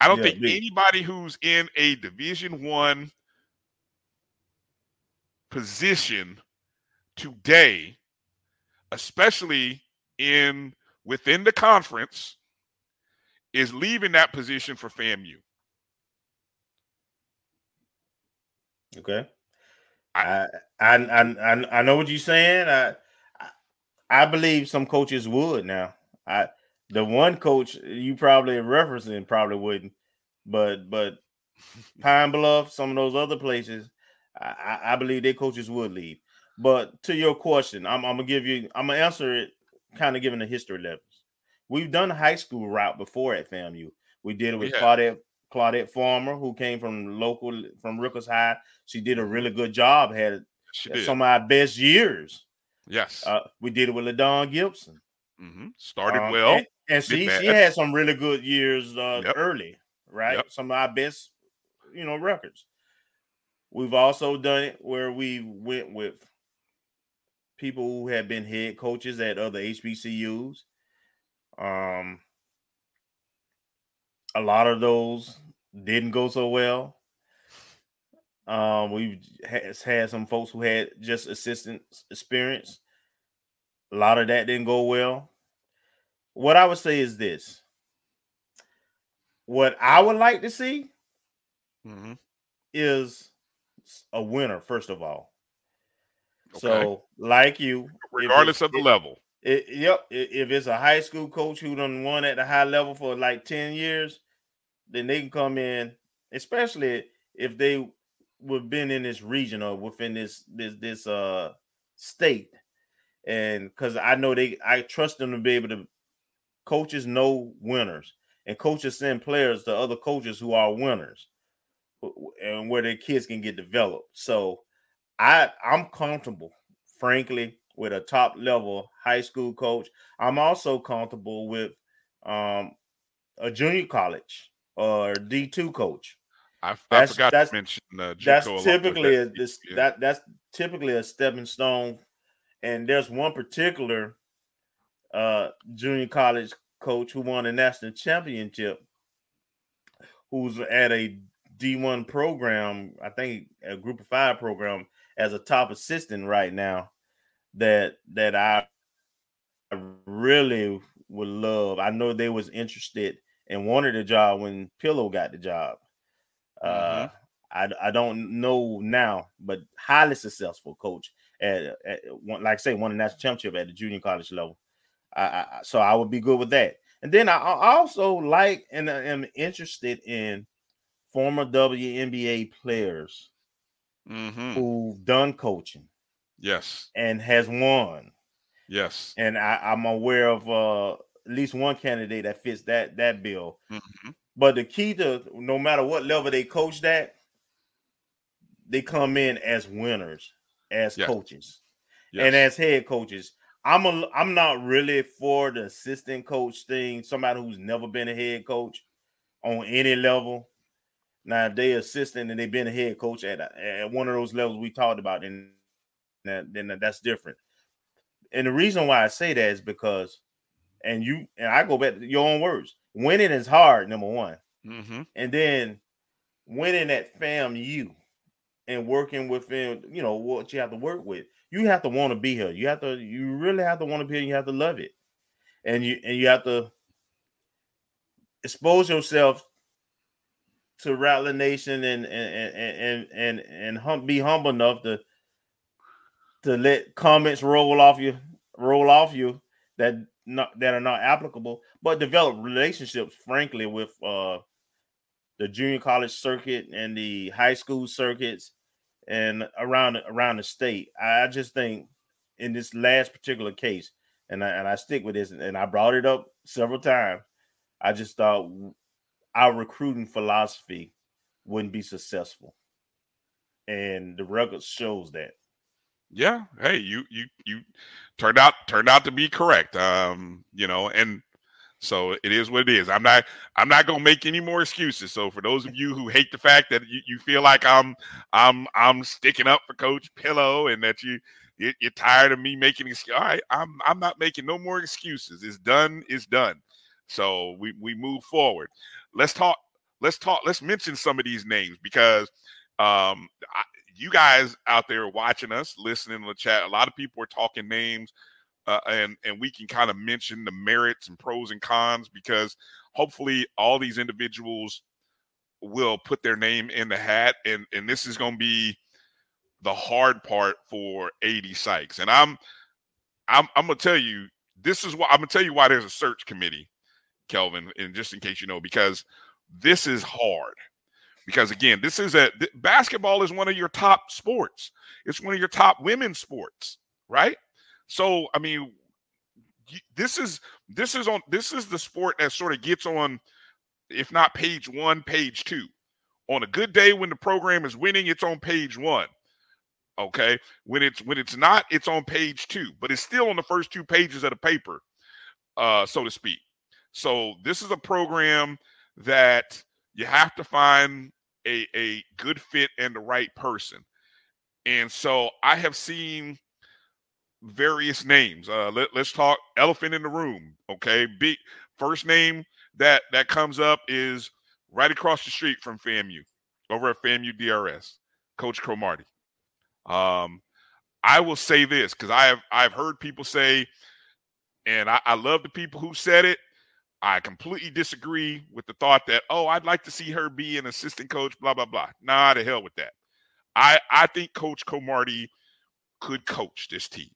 I don't yeah, think me. anybody who's in a Division 1 position today, especially in within the conference, is leaving that position for FAMU. Okay. I I I I know what you're saying. I I believe some coaches would now. I the one coach you probably referencing probably wouldn't, but but Pine Bluff, some of those other places, I, I believe their coaches would leave. But to your question, I'm, I'm gonna give you, I'm gonna answer it, kind of giving the history levels. We've done high school route before at FAMU. We did it with yeah. Claudette Claudette Farmer, who came from local from Rickards High. She did a really good job. Had some of our best years. Yes, uh, we did it with LaDawn Gibson. Mm-hmm. Started um, well, and, and she she had some really good years uh, yep. early, right? Yep. Some of our best, you know, records. We've also done it where we went with people who have been head coaches at other HBCUs. Um, a lot of those didn't go so well. Um, we've has had some folks who had just assistant experience. A lot of that didn't go well. What I would say is this: what I would like to see mm-hmm. is a winner, first of all. Okay. So, like you, regardless of the it, level, it, yep. If it's a high school coach who done won at the high level for like ten years, then they can come in, especially if they would been in this region or within this this this uh state, and because I know they, I trust them to be able to. Coaches know winners, and coaches send players to other coaches who are winners, and where their kids can get developed. So I I'm comfortable, frankly, with a top level high school coach. I'm also comfortable with um, a junior college or D two coach. I, I forgot to mention uh, that's typically that. A, this yeah. that that's typically a stepping stone. And there's one particular uh, junior college coach who won a national championship, who's at a D1 program, I think a group of five program as a top assistant right now that that I really would love. I know they was interested and wanted a job when Pillow got the job. Uh, mm-hmm. Uh, I, I don't know now, but highly successful coach at, at one, like I say, won a national championship at the junior college level. I, I, so I would be good with that. And then I, also like and am interested in former WNBA players mm-hmm. who've done coaching. Yes. And has won. Yes. And I, am aware of uh, at least one candidate that fits that that bill. Mm-hmm. But the key to no matter what level they coach that, they come in as winners, as yes. coaches, yes. and as head coaches. I'm a I'm not really for the assistant coach thing. Somebody who's never been a head coach on any level. Now, if they assistant and they've been a head coach at, at one of those levels we talked about, then that, then that's different. And the reason why I say that is because, and you and I go back to your own words. Winning is hard, number one, mm-hmm. and then winning at FAMU and working within, you know, what you have to work with. You have to want to be here. You have to, you really have to want to be here. You have to love it, and you and you have to expose yourself to Rattler Nation and and and and and, and hum, be humble enough to to let comments roll off you, roll off you that not that are not applicable, but develop relationships, frankly, with uh the junior college circuit and the high school circuits and around around the state. I just think in this last particular case, and I, and I stick with this, and I brought it up several times. I just thought our recruiting philosophy wouldn't be successful, and the record shows that. Yeah, hey, you you you turned out turned out to be correct. Um, you know, and so it is what it is. I'm not I'm not gonna make any more excuses. So for those of you who hate the fact that you, you feel like I'm I'm I'm sticking up for Coach Pillow and that you you're tired of me making excuses. All right, I'm I'm not making no more excuses. It's done. It's done. So we we move forward. Let's talk. Let's talk. Let's mention some of these names because um, I, you guys out there watching us, listening in the chat, a lot of people are talking names uh, and and we can kind of mention the merits and pros and cons because hopefully all these individuals will put their name in the hat and and this is going to be the hard part for AD Sykes. And I'm I'm I'm to tell you this is why I'm to tell you why there's a search committee Kelvin and just in case you know because this is hard because again this is a basketball is one of your top sports it's one of your top women's sports right so I mean, this is this is on this is the sport that sort of gets on, if not page one, page two. On a good day when the program is winning, it's on page one. Okay, when it's when it's not, it's on page two, but it's still on the first two pages of the paper, uh, so to speak. So this is a program that you have to find a a good fit and the right person. And so I have seen various names. Uh, let, let's talk elephant in the room. Okay, big first name that that comes up is right across the street from FAMU, over at FAMU DRS, Coach Cromartie. Um, I will say this because I have I've heard people say, and I, I love the people who said it. I completely disagree with the thought that, oh, I'd like to see her be an assistant coach, blah, blah, blah. Nah, to hell with that. I, I think Coach Cromartie could coach this team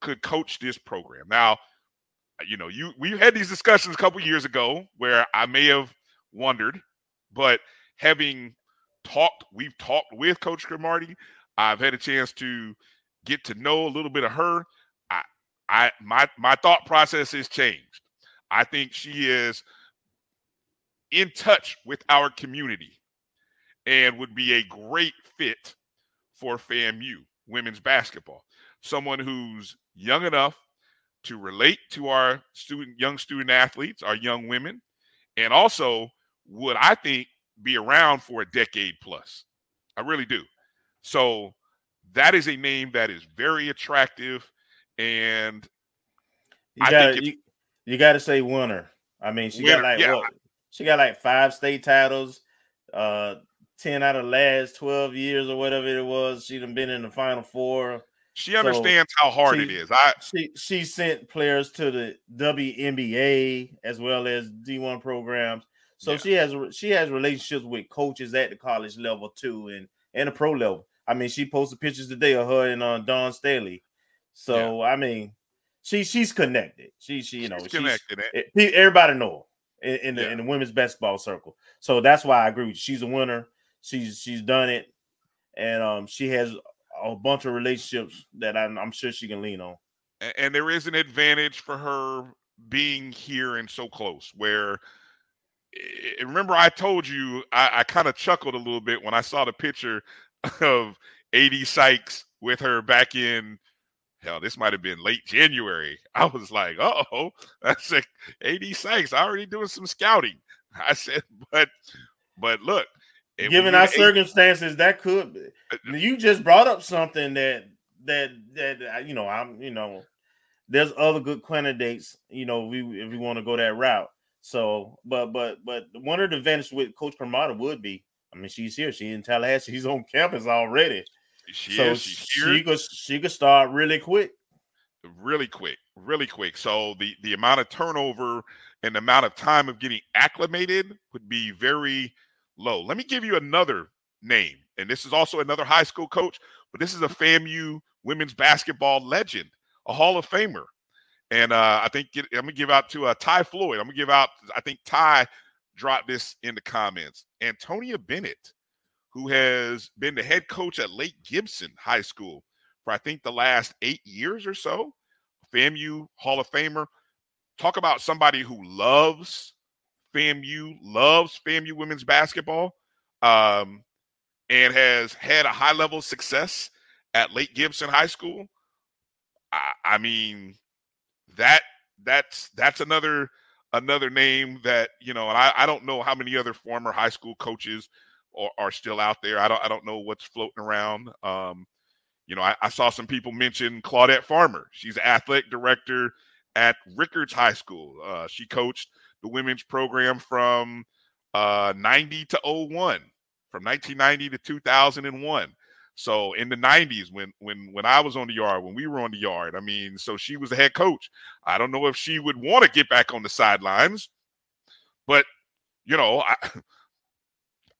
could coach this program. Now, you know, you we had these discussions a couple years ago where I may have wondered, but having talked, we've talked with Coach Cromartie. I've had a chance to get to know a little bit of her. I, I, my, my thought process has changed. I think she is in touch with our community and would be a great fit for FAMU women's basketball. Someone who's young enough to relate to our student young student athletes, our young women, and also would I think be around for a decade plus. I really do. So that is a name that is very attractive, and you got you, you got to say winner. I mean, she winner, got like yeah. what? She got like five state titles, uh, ten out of the last twelve years or whatever it was. She'd have been in the final four. She understands so how hard she, it is. I she she sent players to the WNBA as well as D1 programs. So yeah. she has she has relationships with coaches at the college level too and and the pro level. I mean, she posted pictures today of her and uh, Dawn Staley. So yeah. I mean, she she's connected. She she you know she's connected. It, everybody know her in, in the yeah. in the women's basketball circle. So that's why I agree with you. She's a winner. She's she's done it, and um she has a bunch of relationships that I'm, I'm sure she can lean on. And, and there is an advantage for her being here and so close. Where eh, remember, I told you I, I kind of chuckled a little bit when I saw the picture of AD Sykes with her back in hell, this might have been late January. I was like, oh, that's like AD Sykes already doing some scouting. I said, but but look, Given our circumstances, that could be. Uh, you just brought up something that that that uh, you know I'm you know there's other good candidates you know we if we want to go that route. So, but but but one of the advantages with Coach Cromartie would be, I mean, she's here, she's in Tallahassee, she's on campus already. She so is, she could she could start really quick. Really quick, really quick. So the the amount of turnover and the amount of time of getting acclimated would be very low. Let me give you another name, and this is also another high school coach but this is a FAMU women's basketball legend, a Hall of Famer. And uh, I think it, I'm gonna give out to uh, Ty Floyd. I'm gonna give out. I think Ty dropped this in the comments. Antonia Bennett, who has been the head coach at Lake Gibson High School for I think the last eight years or so. FAMU Hall of Famer. Talk about somebody who loves FAMU, loves FAMU women's basketball, um, and has had a high level of success at Lake Gibson High School. I, I mean, that that's that's another another name that you know, and I, I don't know how many other former high school coaches are, are still out there. I don't I don't know what's floating around. Um, you know, I, I, saw some people mention Claudette Farmer. She's athletic director at Rickards High School. Uh, she coached the women's program from uh, 90 to 01, from 1990 to 2001. So in the 90s, when when when I was on the yard, when we were on the yard, I mean, so she was the head coach. I don't know if she would want to get back on the sidelines, but you know, I,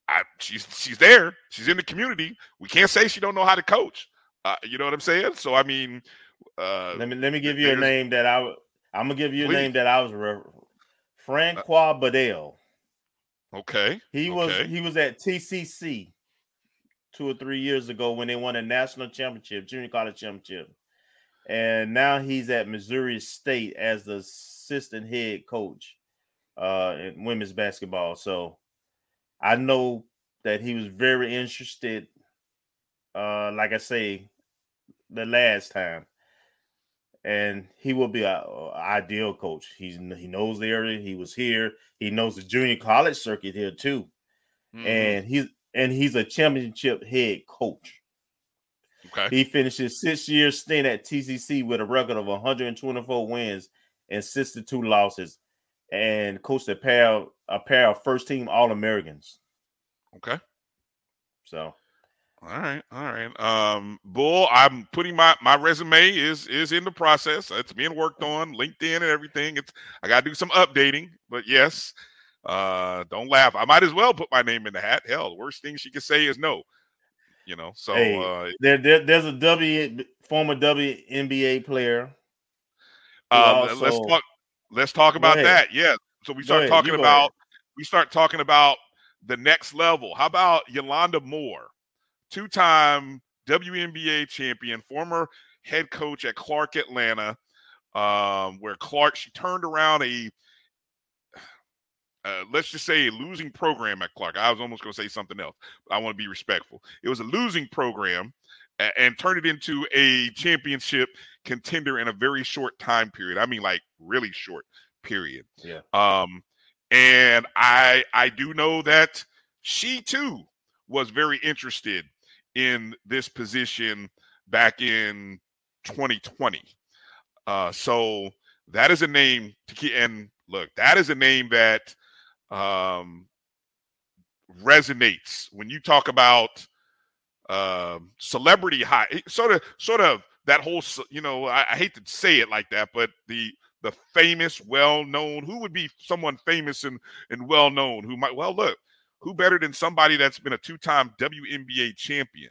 I, she's she's there. She's in the community. We can't say she don't know how to coach. Uh, you know what I'm saying? So I mean, uh, let me let me give you a name that I I'm gonna give you a please. name that I was re- Franqua uh, Bedell. Okay. He okay. was he was at TCC two or three years ago when they won a national championship, junior college championship, and now he's at Missouri State as the assistant head coach uh, in women's basketball. So I know that he was very interested. Uh, like I say, the last time. And he will be an ideal coach. He's he knows the area. He was here. He knows the junior college circuit here too, mm-hmm. and he's and he's a championship head coach. Okay. He finished his six year stint at TCC with a record of 124 wins and 62 losses, and coached a pair a pair of first team All Americans. Okay. So all right, all right. Um, Bull, I'm putting my my resume is is in the process. It's being worked on, LinkedIn and everything. It's I got to do some updating, but yes. Uh, don't laugh. I might as well put my name in the hat. Hell, the worst thing she could say is no. You know, so hey, uh, there, there there's a W former WNBA player. Um, also... let's talk. Let's talk about that. Yeah. So we start talking about we start talking about the next level. How about Yolanda Moore? two time WNBA champion, former head coach at Clark Atlanta, um, where Clark, she turned around a, uh, let's just say a losing program at Clark. I was almost going to say something else, but I want to be respectful. It was a losing program and, and turned it into a championship contender in a very short time period. I mean, like really short period. Yeah. Um, and I I do know that she too was very interested in this position back in 2020. Uh, so that is a name to keep. And look, that is a name that um, resonates when you talk about uh, celebrity high. Sort of, sort of that whole. You know, I, I hate to say it like that, but the the famous, well known. Who would be someone famous and and well known who might? Well, look, who better than somebody that's been a two time WNBA champion?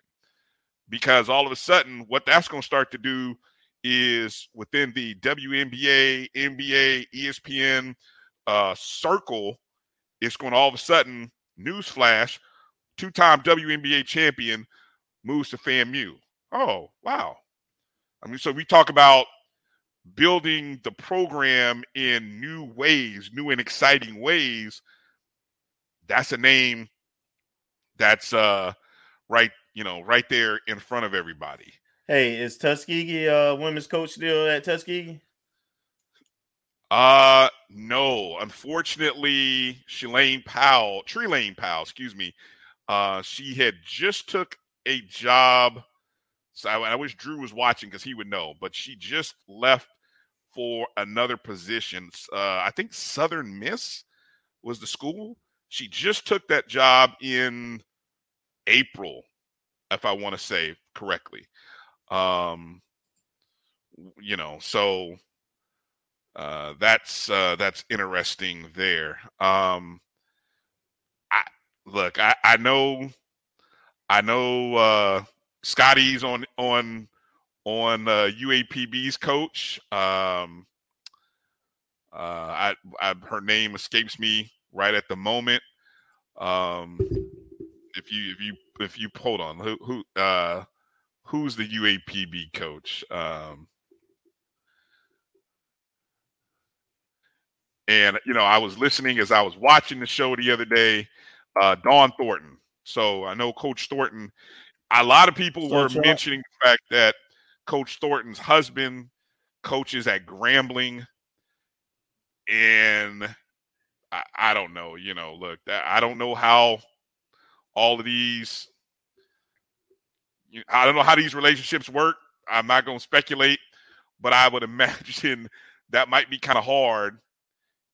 Because all of a sudden, what that's going to start to do is within the WNBA, NBA, ESPN uh, circle, it's going to all of a sudden, newsflash, two time WNBA champion moves to FAMU. Oh, wow. I mean, so we talk about building the program in new ways, new and exciting ways that's a name that's uh right, you know, right there in front of everybody. Hey, is Tuskegee uh women's coach still at Tuskegee? Uh no. Unfortunately, Shalane Powell, Tree Lane Powell, excuse me. Uh she had just took a job. So I, I wish Drew was watching because he would know, but she just left for another position. Uh, I think Southern Miss was the school. She just took that job in April, if I want to say correctly. Um, you know, so uh, that's uh, that's interesting there. Um, I look, I, I know, I know. Uh, Scotty's on on on uh, UAPB's coach. Um, uh, I, I her name escapes me right at the moment. Um, if you if you if you hold on, who who uh, who's the UAPB coach? Um, and you know, I was listening as I was watching the show the other day. Uh, Dawn Thornton. So I know Coach Thornton. A lot of people were mentioning the fact that Coach Thornton's husband coaches at Grambling, and I, I don't know. You know, look, I don't know how all of these. I don't know how these relationships work. I'm not going to speculate, but I would imagine that might be kind of hard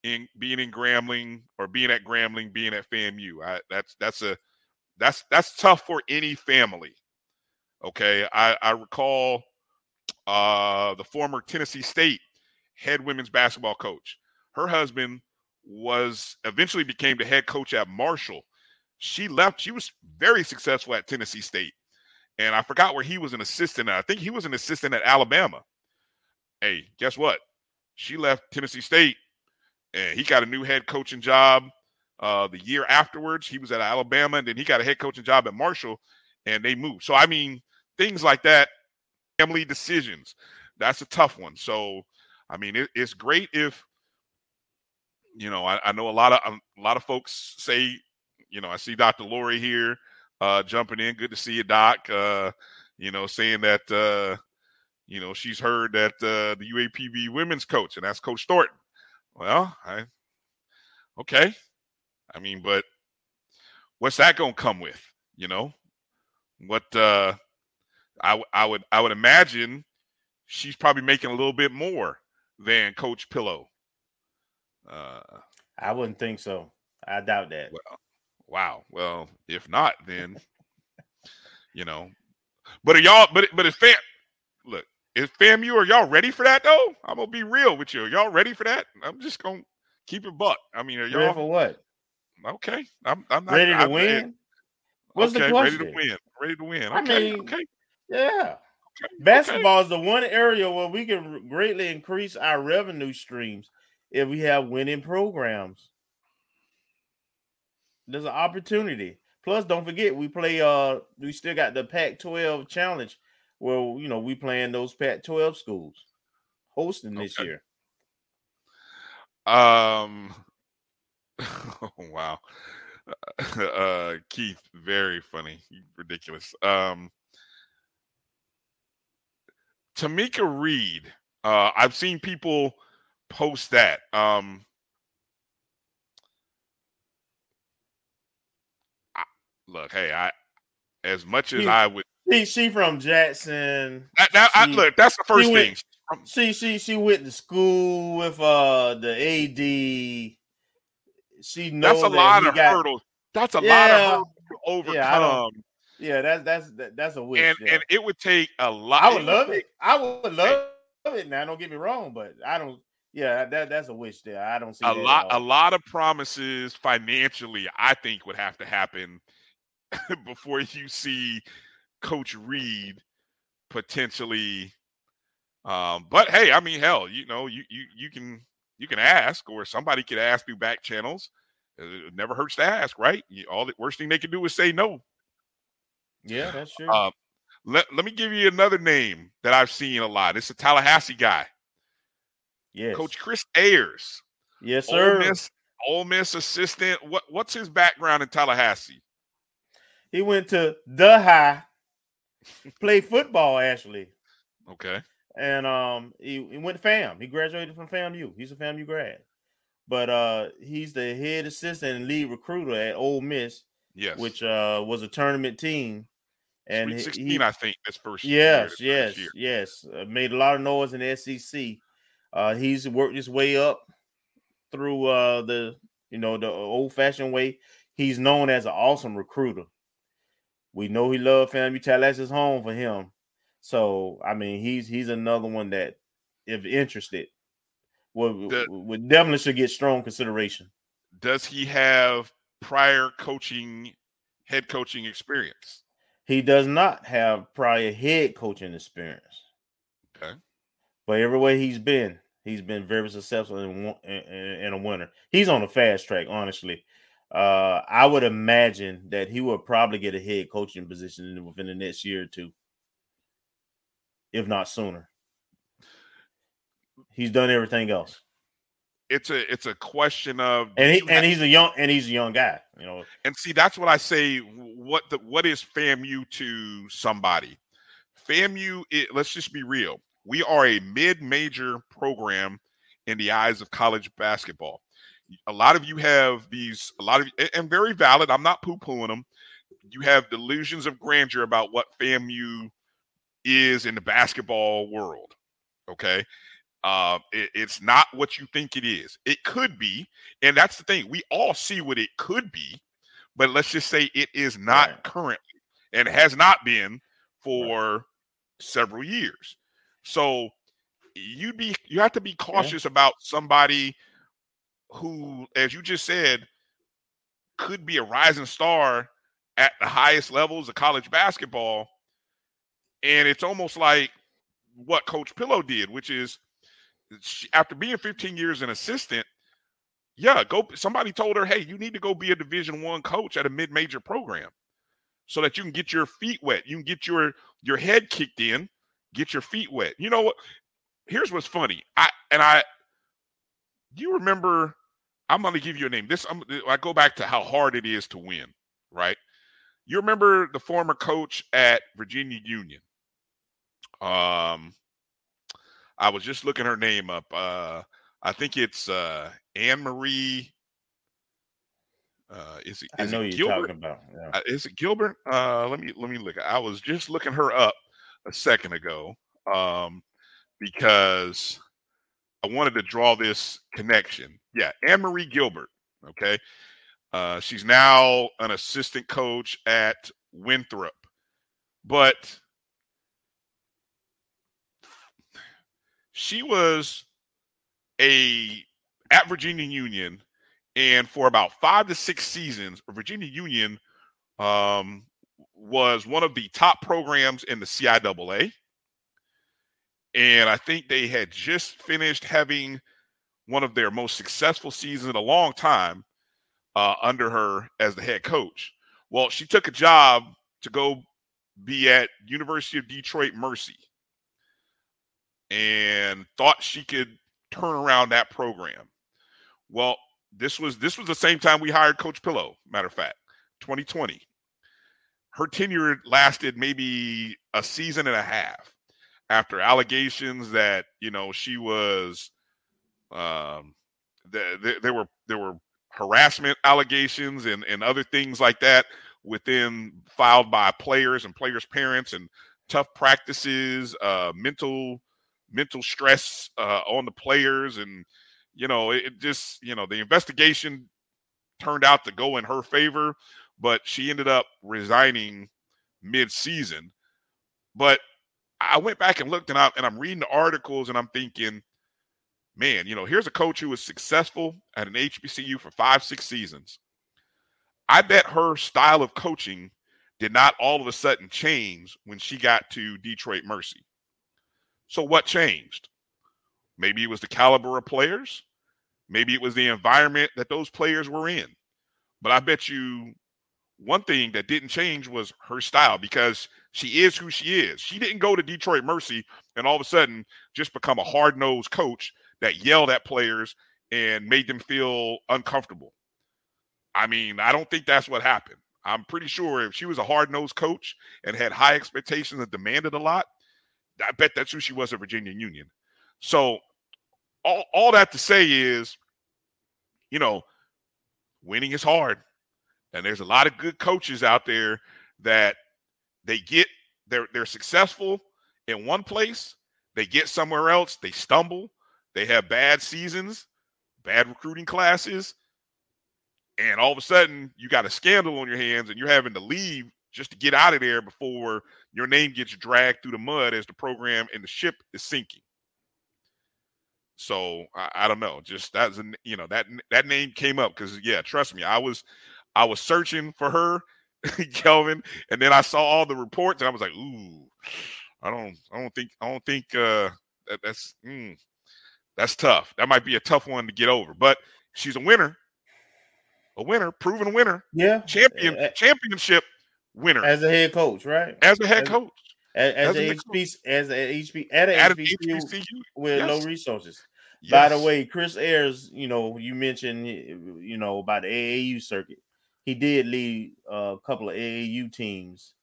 in being in Grambling or being at Grambling, being at FAMU. I, that's that's a that's that's tough for any family. Okay, I, I recall uh, the former Tennessee State head women's basketball coach. Her husband was eventually became the head coach at Marshall. She left. She was very successful at Tennessee State, and I forgot where he was an assistant. I think he was an assistant at Alabama. Hey, guess what? She left Tennessee State and he got a new head coaching job uh, the year afterwards. He was at Alabama, and then he got a head coaching job at Marshall, and they moved. So I mean, things like that, family decisions. That's a tough one. So I mean, it, it's great if you know. I, I know a lot of um, a lot of folks say, you know, I see Dr. Lori here uh, jumping in. Good to see you, Doc. Uh, you know, saying that uh, you know she's heard that uh, the UAPB women's coach, and that's Coach Thornton. Well, I okay. I mean, but what's that going to come with? You know, what uh, I I would I would imagine she's probably making a little bit more than Coach Pillow. Uh, I wouldn't think so. I doubt that. Well, wow. Well, if not, then you know. But are y'all? But but it's fam? Look, is FAMU, are y'all ready for that though? I'm gonna be real with you. Are y'all ready for that? I'm just gonna keep it buck. I mean, are y'all ready for what? Okay, I'm, I'm not, ready to I'm, win. What's okay, the question? Ready to win. Ready to win. Okay, I mean, okay. Yeah. Basketball okay. is the one area where we can greatly increase our revenue streams if we have winning programs. There's an opportunity. Plus, don't forget we play. Uh, we still got the Pac-12 challenge where you know, we playing those Pac 12 schools hosting this okay. year. Um, wow. Uh, Keith, very funny, ridiculous. Um, Tomekia Reed, uh, I've seen people post that. Um, I, look, hey, I as much as I would she she from Jackson. That, that, she, I, look, that's the first thing. Went, she she she went to school with uh the AD. She knows that's a that lot of got, hurdles. That's a yeah, lot of hurdles to overcome. Yeah, yeah that's that's that's a wish. And yeah. and it would take a lot. I would love it. I would love it. Now, don't get me wrong, but I don't. Yeah, that that's a wish there. I don't see a lot. A lot of promises financially, I think, would have to happen before you see Coach Reed potentially. Um, but hey, I mean, hell, you know, you you you can you can ask, or somebody could ask through back channels. It never hurts to ask, right? You, all the worst thing they can do is say no. Yeah, that's true. Uh, let, let me give you another name that I've seen a lot. It's a Tallahassee guy. Yes. Coach Chris Ayers. Yes, sir. Ole Miss, Ole Miss assistant. What what's his background in Tallahassee? He went to the high played football actually. Okay. And um, he, he went to FAM. He graduated from FAMU. He's a FAMU grad, but uh, he's the head assistant and lead recruiter at Ole Miss. Yes. Which uh was a tournament team. And Sweet 16, he, I think, this first yes, year. Yes, yes, yes. Uh, made a lot of noise in the SEC. Uh, he's worked his way up through uh the you know the old fashioned way. He's known as an awesome recruiter. We know he loved FAMU Tallahassee's home for him. So I mean, he's he's another one that, if interested, would, the, would definitely should get strong consideration. Does he have prior coaching, head coaching experience? He does not have prior head coaching experience. Okay. But everywhere he's been, he's been very successful in a winner. He's on a fast track, honestly. Uh, I would imagine that he will probably get a head coaching position within the next year or two, if not sooner. He's done everything else it's a it's a question of and he, and he's a young and he's a young guy, you know. And see, that's what I say. What the what is FAMU to somebody? FAMU, it, let's just be real. We are a mid-major program in the eyes of college basketball. A lot of you have these, a lot of and very valid. I'm not poo-pooing them. You have delusions of grandeur about what FAMU is in the basketball world. Okay. Uh, it, it's not what you think it is. It could be, and that's the thing. We all see what it could be, but let's just say it is not right. currently, and has not been for right. several years. So you'd be you have to be cautious yeah. about somebody who, as you just said, could be a rising star at the highest levels of college basketball. And it's almost like what Coach Pillow did, which is she, after being 15 years an assistant, yeah, go. Somebody told her, "Hey, you need to go be a Division One coach at a mid-major program, so that you can get your feet wet. You can get your your head kicked in, get your feet wet. You know what? Here's what's funny. I and I. Do you remember? I'm going to give you a name. This I'm, I go back to how hard it is to win. Right? You remember the former coach at Virginia Union? Um, I was just looking her name up. Uh, I think it's uh, AnnMarie. Uh, is it? Is I know it you're Gilbert? talking about. Yeah. Uh, is it Gilbert? Uh, let me let me look. I was just looking her up a second ago um, because I wanted to draw this connection. Yeah, AnnMarie Gilbert. Okay, uh, she's now an assistant coach at Winthrop, but she was a at Virginia Union, and for about five to six seasons, Virginia Union um, was one of the top programs in the CIAA. And I think they had just finished having one of their most successful seasons in a long time uh, under her as the head coach. Well, she took a job to go be at University of Detroit Mercy and thought she could turn around that program. Well, this was this was the same time we hired Coach Pillow. Matter of fact, 2020. Her tenure lasted maybe a season and a half after allegations that you know she was um there were there were harassment allegations and and other things like that within filed by players and players parents and tough practices uh mental mental stress uh, on the players, and you know, it, it just you know the investigation turned out to go in her favor, but she ended up resigning mid-season. But I went back and looked, and I and I'm reading the articles, and I'm thinking, man, you know, here's a coach who was successful at an HBCU for five, six seasons. I bet her style of coaching did not all of a sudden change when she got to Detroit Mercy. So what changed? Maybe it was the caliber of players. Maybe it was the environment that those players were in. But I bet you one thing that didn't change was her style because she is who she is. She didn't go to Detroit Mercy and all of a sudden just become a hard nosed coach that yelled at players and made them feel uncomfortable. I mean, I don't think that's what happened. I'm pretty sure if she was a hard nosed coach and had high expectations and demanded a lot, I bet that's who she was at Virginia Union. So all, all that to say is, you know, winning is hard. And there's a lot of good coaches out there that they get they're they're successful in one place, they get somewhere else, they stumble, they have bad seasons, bad recruiting classes, and all of a sudden you got a scandal on your hands and you're having to leave just to get out of there before your name gets dragged through the mud as the program and the ship is sinking. So I, I don't know. Just that's a, you know that that name came up because yeah, trust me, I was I was searching for her Kelvin, and then I saw all the reports, and I was like, "Ooh, I don't, I don't think, I don't think uh, that, that's mm, that's tough. That might be a tough one to get over." But she's a winner, a winner, proven winner, yeah, champion, championship winner as a head coach, right? As a head as, coach, as, as, as a HBC, as a HB at a at HBCU, HBCU with yes. low resources. Yes. By the way, Chris Ayers, you know, you mentioned, you know, about the AAU circuit. He did lead a couple of AAU teams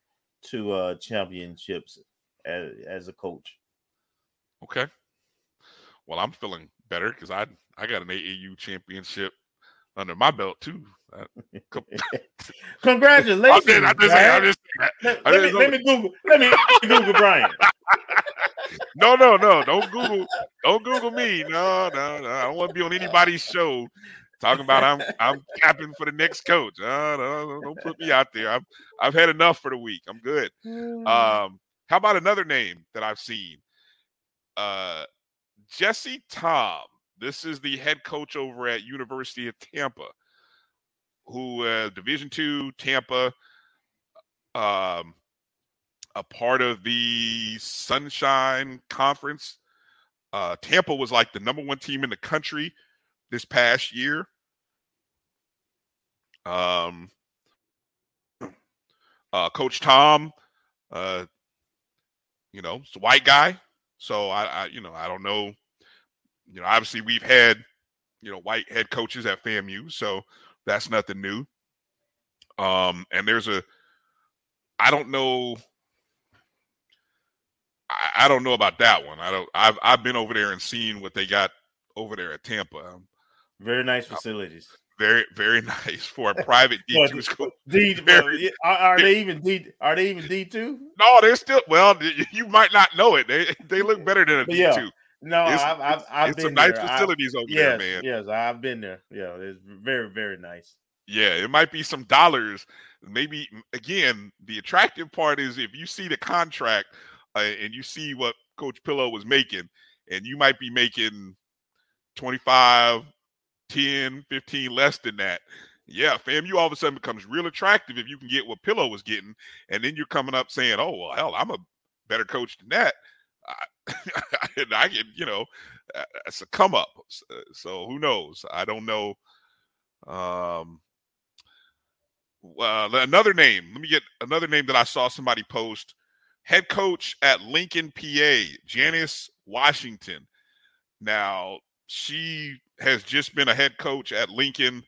to uh championships as, as a coach. Okay. Well, I'm feeling better because I I got an AAU championship under my belt too. Congratulations! I just, I just, let, me, let me Google. Let me Google Bryan. no, no, no! Don't Google. Don't Google me. No, no, no! I don't want to be on anybody's show talking about I'm I'm capping for the next coach. No, no, don't put me out there. I've I've had enough for the week. I'm good. Hmm. Um, how about another name that I've seen? Uh, Jesse Tom. This is the head coach over at University of Tampa, who uh, Division two Tampa, um, a part of the Sunshine Conference. Uh, Tampa was like the number one team in the country this past year. Um, uh, Coach Tom, uh, you know, it's a white guy, so I, I, you know, I don't know. You know, obviously we've had, you know, white head coaches at FAMU, so that's nothing new. Um, and there's a, I don't know. I, I don't know about that one. I don't. I've I've been over there and seen what they got over there at Tampa. Um, very nice facilities. Very, very nice for a private D two school. D, very, are, are, they even D? Are they even D two? No, they're still. Well, you might not know it. They they look better than a D two. Yeah. No, it's, I've, I've, I've it's some nice there. facilities I've, over yes, there, man. Yes, I've been there. Yeah, it's very, very nice. Yeah, it might be some dollars. Maybe again, the attractive part is if you see the contract uh, and you see what Coach Pillow was making, and you might be making 25, 10, 15 less than that. Yeah, fam, you all of a sudden becomes real attractive if you can get what Pillow was getting, and then you're coming up saying, "Oh well, hell, I'm a better coach than that." I, I can, you know, it's a come up. So who knows? I don't know. Um, uh, another name. Let me get another name that I saw somebody post. Head coach at Lincoln, PA, Janice Washington. Now she has just been a head coach at Lincoln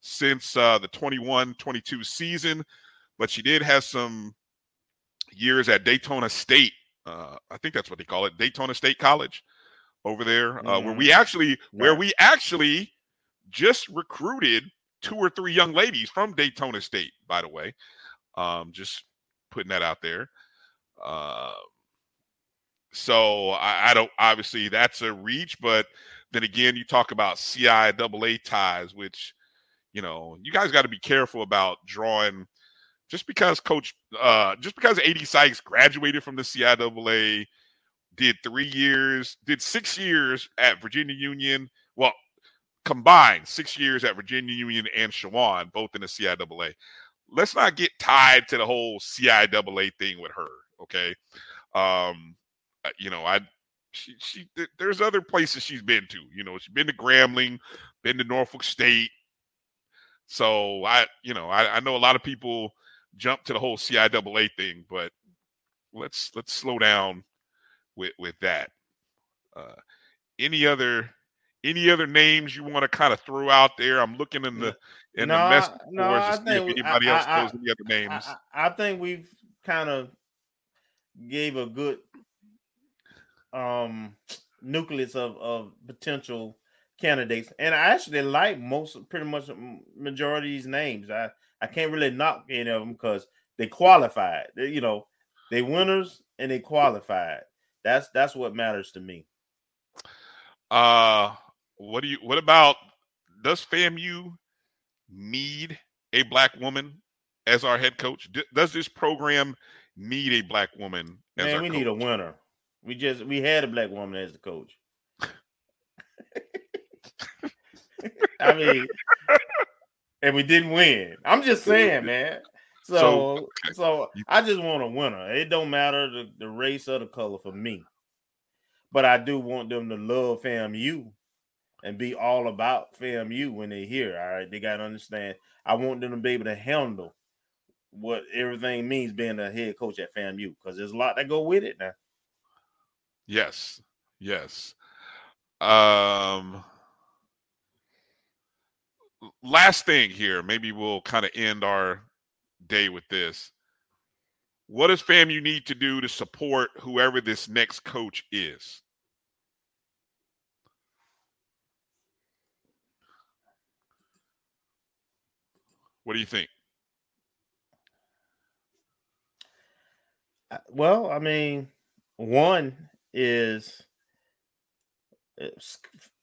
since uh, the 21 22 season, but she did have some years at Daytona State. Uh, I think that's what they call it, Daytona State College over there, uh, mm-hmm. where we actually yeah. where we actually just recruited two or three young ladies from Daytona State, by the way. Um, just putting that out there. Uh, so I, I, don't obviously that's a reach, but then again, you talk about CIAA ties, which you know you guys got to be careful about drawing. Just because Coach, uh, just because AD Sykes graduated from the CIAA, did three years, did six years at Virginia Union. Well, combined six years at Virginia Union and Shawan, both in the CIAA. Let's not get tied to the whole CIAA thing with her. Okay. Um, uh, you know, I she she there's other places she's been to. You know, she's been to Grambling, been to Norfolk State. So I, you know, I, I know a lot of people jump to the whole CIAA thing, but let's let's slow down with with that. Uh, any other any other names you want to kind of throw out there? I'm looking in the in no, the message no, boards to see if anybody I, else I, knows any other names. I, I think we've kind of gave a good um nucleus of of potential candidates, and I actually like most, pretty much majority of these names. I I can't really knock any of them because they qualified. They, you know, they winners and they qualified. That's that's what matters to me. Uh, what do you? What about does FAMU need a black woman as our head coach? Does this program need a black woman? Man, we coach? need a winner. We just we had a black woman as the coach. I mean, and we didn't win. I'm just saying, man. So, so, okay. so I just want a winner. It don't matter the, the race or the color for me. But I do want them to love FAMU and be all about FAMU when they're here. All right. They gotta understand. I want them to be able to handle what everything means being a head coach at FAMU because there's a lot that go with it now. Yes. Yes. Um last thing here, maybe we'll kind of end our day with this. What does FAMU need to do to support whoever this next coach is? What do you think? Uh, well, I mean, one is uh,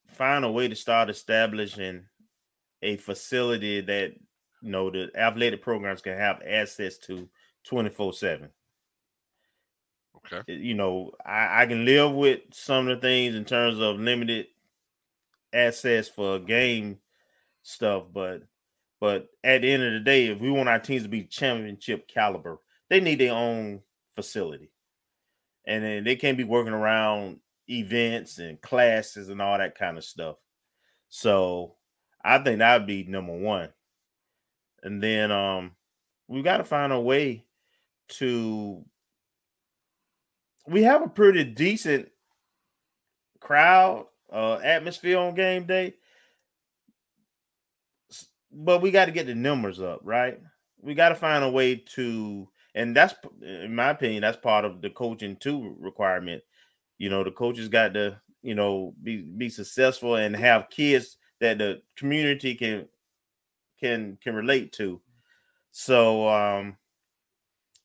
find a way to start establishing a facility that you know the athletic programs can have access to 24 7 okay. You know I, I can live with some of the things in terms of limited access for game stuff but but at the end of the day if we want our teams to be championship caliber they need their own facility. And then they can't be working around events and classes and all that kind of stuff. So i think that would be number one. And then um we got to find a way to we have a pretty decent crowd uh atmosphere on game day. But we got to get the numbers up right? We got to find a way to and that's in my opinion that's part of the coaching too requirement. You know the coaches got to you know be be successful and have kids that the community can can can relate to. So um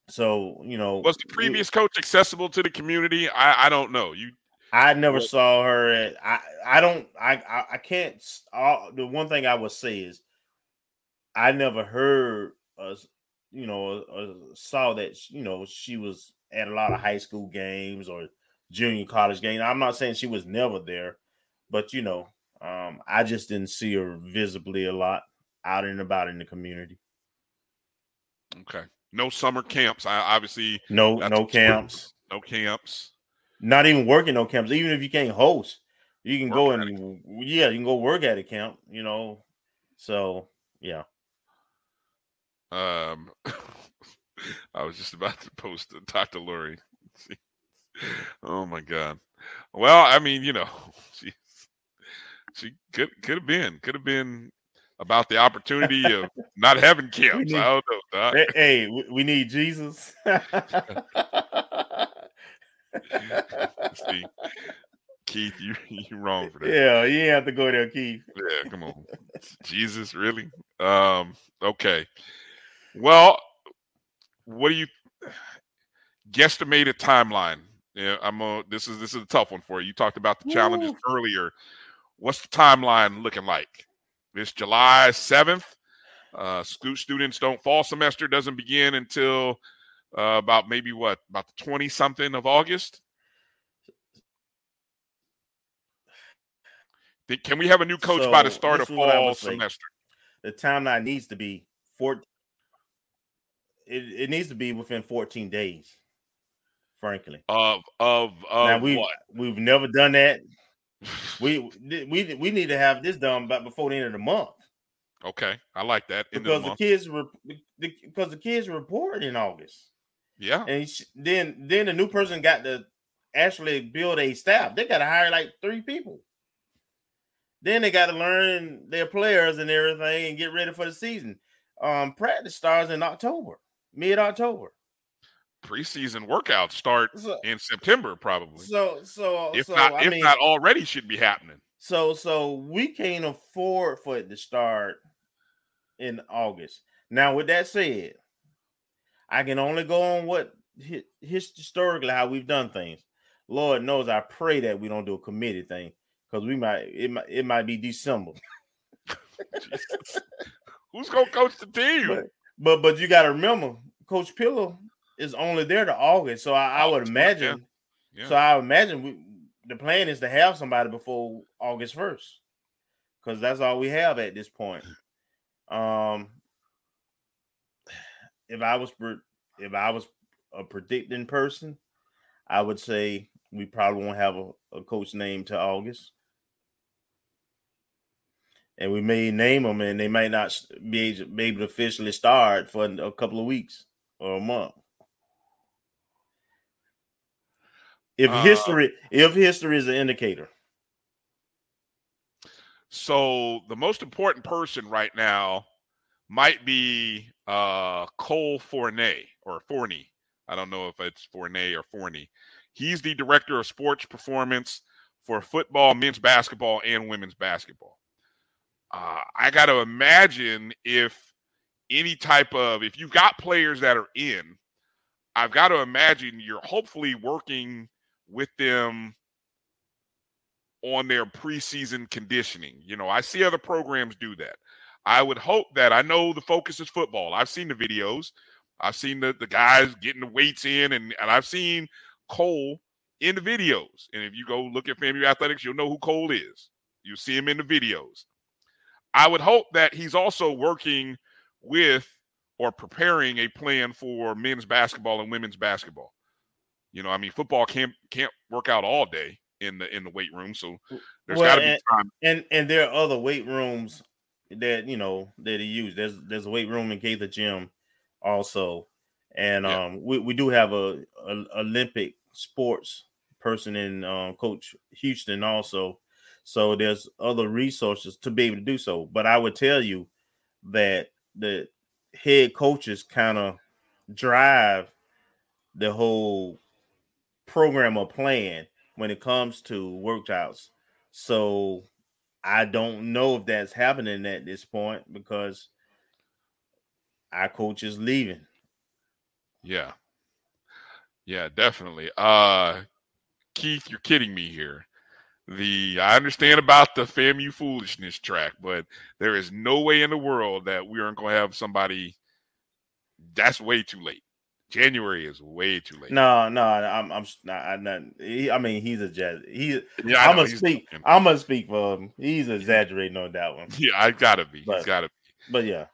so you know was the previous coach accessible to the community? I, I don't know. You I never saw her at I I don't I I, I can't all, the one thing I would say is I never heard us you know uh, saw that you know she was at a lot of high school games or junior college games. I'm not saying she was never there, but you know, um, I just didn't see her visibly a lot out and about in the community. Okay. No summer camps. I obviously no no camps. No camps. Not even working no camps. Even if you can't host, you can work go and yeah, you can go work at a camp. You know, so yeah. Um, I was just about to post Dr. Lurie. oh my god. Well, I mean, you know, she could could have been could have been about the opportunity of not having camps. Need, I don't know. Doc. Hey, we need Jesus. See, Keith, you you wrong for that. Yeah, you have to go there, Keith. Yeah, come on, Jesus, really? Um, okay. Well, what do you guesstimate a timeline? Yeah, I'm. A, this is this is a tough one for you. You talked about the challenges earlier. What's the timeline looking like? This July 7th. Uh, students don't fall semester doesn't begin until uh, about maybe what about the 20 something of August. Can we have a new coach so by the start of fall semester? The timeline needs to be four. It, it needs to be within 14 days, frankly. Of of, of now we we've never done that we we we need to have this done by before the end of the month. Okay, I like that. because the, the kids were because the kids report in August. Yeah, and then then the new person got to actually build a staff. They got to hire like three people. Then they got to learn their players and everything and get ready for the season. Um, practice starts in October, mid October preseason workouts start so, in September, probably. So, so if so, not, I if mean, not already, should be happening. So, so we can't afford for it to start in August. Now, with that said, I can only go on what historically how we've done things. Lord knows, I pray that we don't do a committee thing because we might it might it might be December. Who's gonna coach the team? But but, but you got to remember, Coach Pillow is only there to August. So I, I would imagine. Yeah. Yeah. So I imagine we, the plan is to have somebody before August first, because that's all we have at this point. Um, if I was if I was a predicting person, I would say we probably won't have a, a coach named to August. And we may name them, and they might not be be able to officially start for a couple of weeks or a month. If uh, history, if history is an indicator. So the most important person right now might be uh, Cole Fournay or Forney. I don't know if it's Fournay or Forney. He's the director of sports performance for football, men's basketball, and women's basketball. Uh, I got to imagine if any type of if you've got players that are in, I've got to imagine you're hopefully working with them on their preseason conditioning. You know, I see other programs do that. I would hope that I know the focus is football. I've seen the videos. I've seen the, the guys getting the weights in, and, and I've seen Cole in the videos. And if you go look at FAMU Athletics, you'll know who Cole is. You'll see him in the videos. I would hope that he's also working with or preparing a plan for men's basketball and women's basketball. You know, I mean, football can't can't work out all day in the in the weight room, so there's well, got to be time. And and there are other weight rooms that you know that he used. There's there's a weight room in Gaither Gym also, and yeah. um we, we do have a, a Olympic sports person in um, Coach Houston also. So there's other resources to be able to do so. But I would tell you that the head coaches kind of drive the whole program or plan when it comes to workouts. So I don't know if that's happening at this point because our coach is leaving. Yeah. Yeah, definitely. Uh Keith, you're kidding me here. The I understand about the FAMU foolishness track, but there is no way in the world that we aren't to have somebody. That's way too late. January is way too late. No, no, I'm, I'm not. I'm not he, I mean, he's a jazz. He, yeah, I'm gonna speak. I'm gonna speak for him. He's exaggerating on that one. Yeah, I gotta be. But, he's gotta be. But yeah.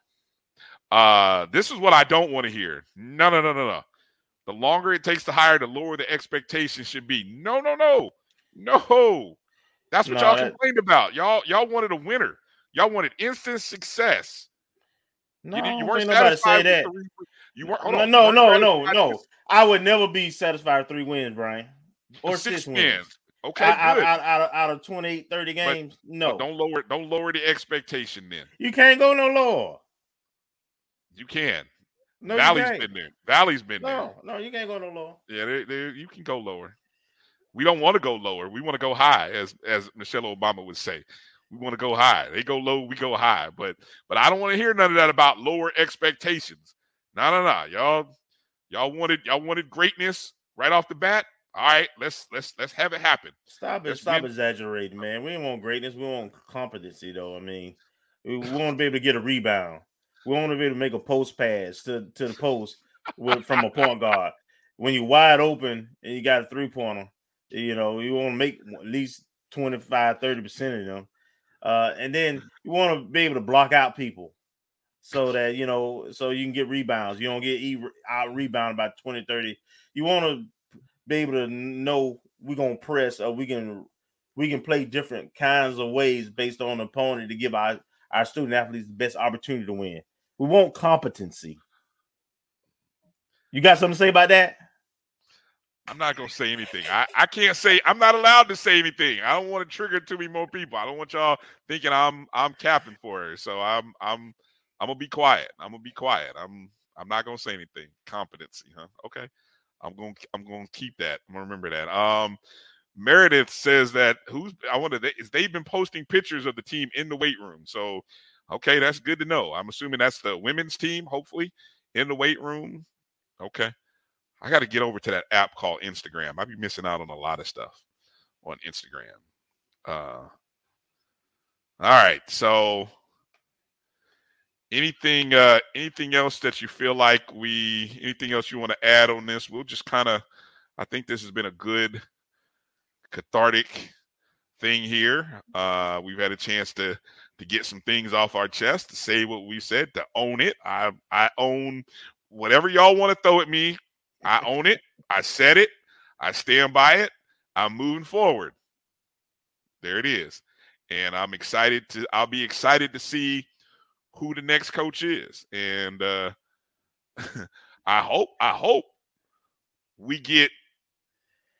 Uh, this is what I don't want to hear. No, no, no, no, no. The longer it takes to hire, the lower the expectation should be. No, no, no, no. That's what no, y'all that... complained about. Y'all, y'all wanted a winner. Y'all wanted instant success. No, you, you weren't satisfied. Say that. The, you weren't. No, no, no, no, no. I would never be satisfied with three wins, Bryan, or six, six wins. wins. Okay, out, out, out, out, of 28, 30 games. But, no, but don't lower don't lower the expectation. Then you can't go no lower. You can. No, Valley's been there. Valley's been no, there. No, no, you can't go no lower. Yeah, they, they, you can go lower. We don't want to go lower. We want to go high, as as Michelle Obama would say. We want to go high. They go low, we go high. But but I don't want to hear none of that about lower expectations. No, no, no. Y'all, y'all wanted y'all wanted greatness right off the bat. All right, let's let's let's have it happen. Stop it! stop win. exaggerating, man. We don't want greatness. We want competency, though. I mean, we, we want to be able to get a rebound. We want to be able to make a post pass to, to the post with, from a point guard. When you're wide open and you got a three pointer, you know, you want to make at least 25, 30% of them. Uh, and then you want to be able to block out people so that, you know, so you can get rebounds. You don't get e- out rebounded by 20, 30. You want to be able to know we're to press or we can we can play different kinds of ways based on the opponent to give our, our student athletes the best opportunity to win. We want competency. You got something to say about that? I'm not gonna say anything. I, I can't say I'm not allowed to say anything. I don't want to trigger too many more people. I don't want y'all thinking I'm I'm capping for her. So I'm I'm I'm gonna be quiet. I'm gonna be quiet. I'm I'm not gonna say anything. Competency, huh? Okay. I'm gonna I'm to keep that. I'm to remember that. Um Meredith says that who's I wonder they, they've been posting pictures of the team in the weight room. So okay, that's good to know. I'm assuming that's the women's team, hopefully, in the weight room. Okay. I got to get over to that app called Instagram. I'd be missing out on a lot of stuff on Instagram. Uh, all right. So anything uh anything else that you feel like we anything else you want to add on this? We'll just kind of I think this has been a good cathartic thing here. Uh we've had a chance to to get some things off our chest, to say what we said, to own it. I I own whatever y'all want to throw at me, I own it. I said it. I stand by it. I'm moving forward. There it is. And I'm excited to I'll be excited to see who the next coach is. And uh I hope I hope we get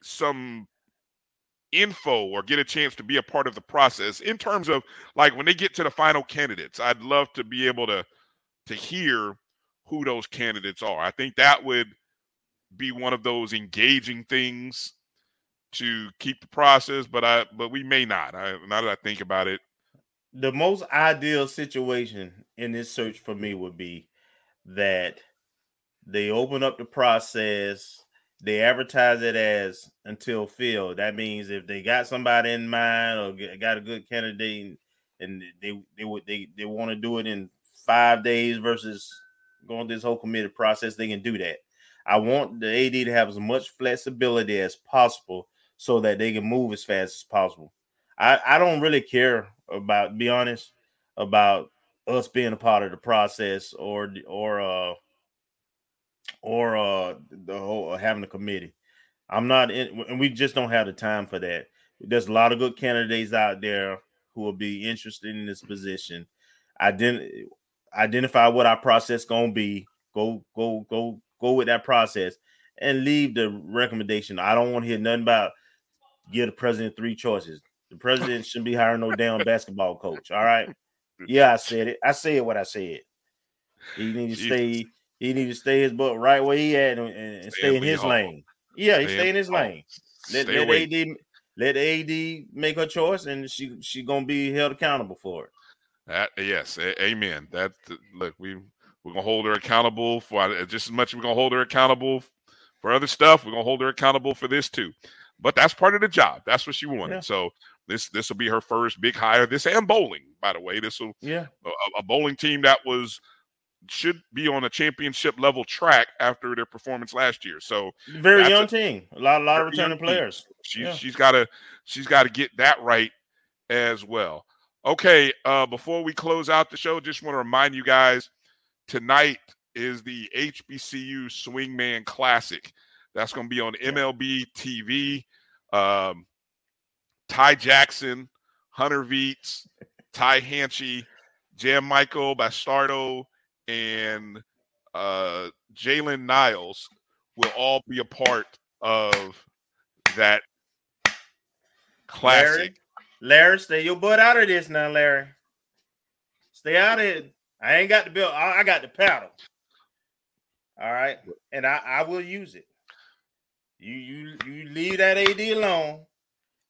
some info or get a chance to be a part of the process in terms of like when they get to the final candidates i'd love to be able to to hear who those candidates are i think that would be one of those engaging things to keep the process but i but we may not I, now that i think about it the most ideal situation in this search for me would be that they open up the process they advertise it as until filled. That means if they got somebody in mind or got a good candidate and they they would they, they want to do it in five days versus going this whole committed process, they can do that. I want the AD to have as much flexibility as possible so that they can move as fast as possible. I, I don't really care about be honest about us being a part of the process or or uh or uh the whole uh, having a committee. I'm not in, and we just don't have the time for that. There's a lot of good candidates out there who will be interested in this position. Ident- identify what our process gonna be. Go, go, go, go with that process, and leave the recommendation. I don't want to hear nothing about give the president three choices. The president shouldn't be hiring no damn basketball coach. All right. Yeah, I said it. I said what I said. He needs to stay he need to stay his butt right where he at and, and stay in his home. lane. Yeah, he stay, stay in his home. lane. Let, let AD let AD make her choice, and she she gonna be held accountable for it. That yes, a- amen. That look, we we're gonna hold her accountable for just as much. as We're gonna hold her accountable for other stuff. We're gonna hold her accountable for this too. But that's part of the job. That's what she wanted. Yeah. So this this will be her first big hire. This and bowling, by the way. This will yeah a, a bowling team that was should be on a championship level track after their performance last year. So very young a, team, a lot, a lot of returning players. She, yeah. She's got to she's got to get that right as well. Okay, uh, before we close out the show, just want to remind you guys tonight is the HBCU Swingman Classic. That's going to be on MLB TV. Um, Ty Jackson, Hunter Veets, Ty Hanchey, Jan Michael Bastardo, and uh, Jalen Niles will all be a part of that classic. Larry, Larry, stay your butt out of this now, Larry. Stay out of it. I ain't got the bill. I got the paddle. All right, and I, I will use it. You you you leave that AD alone,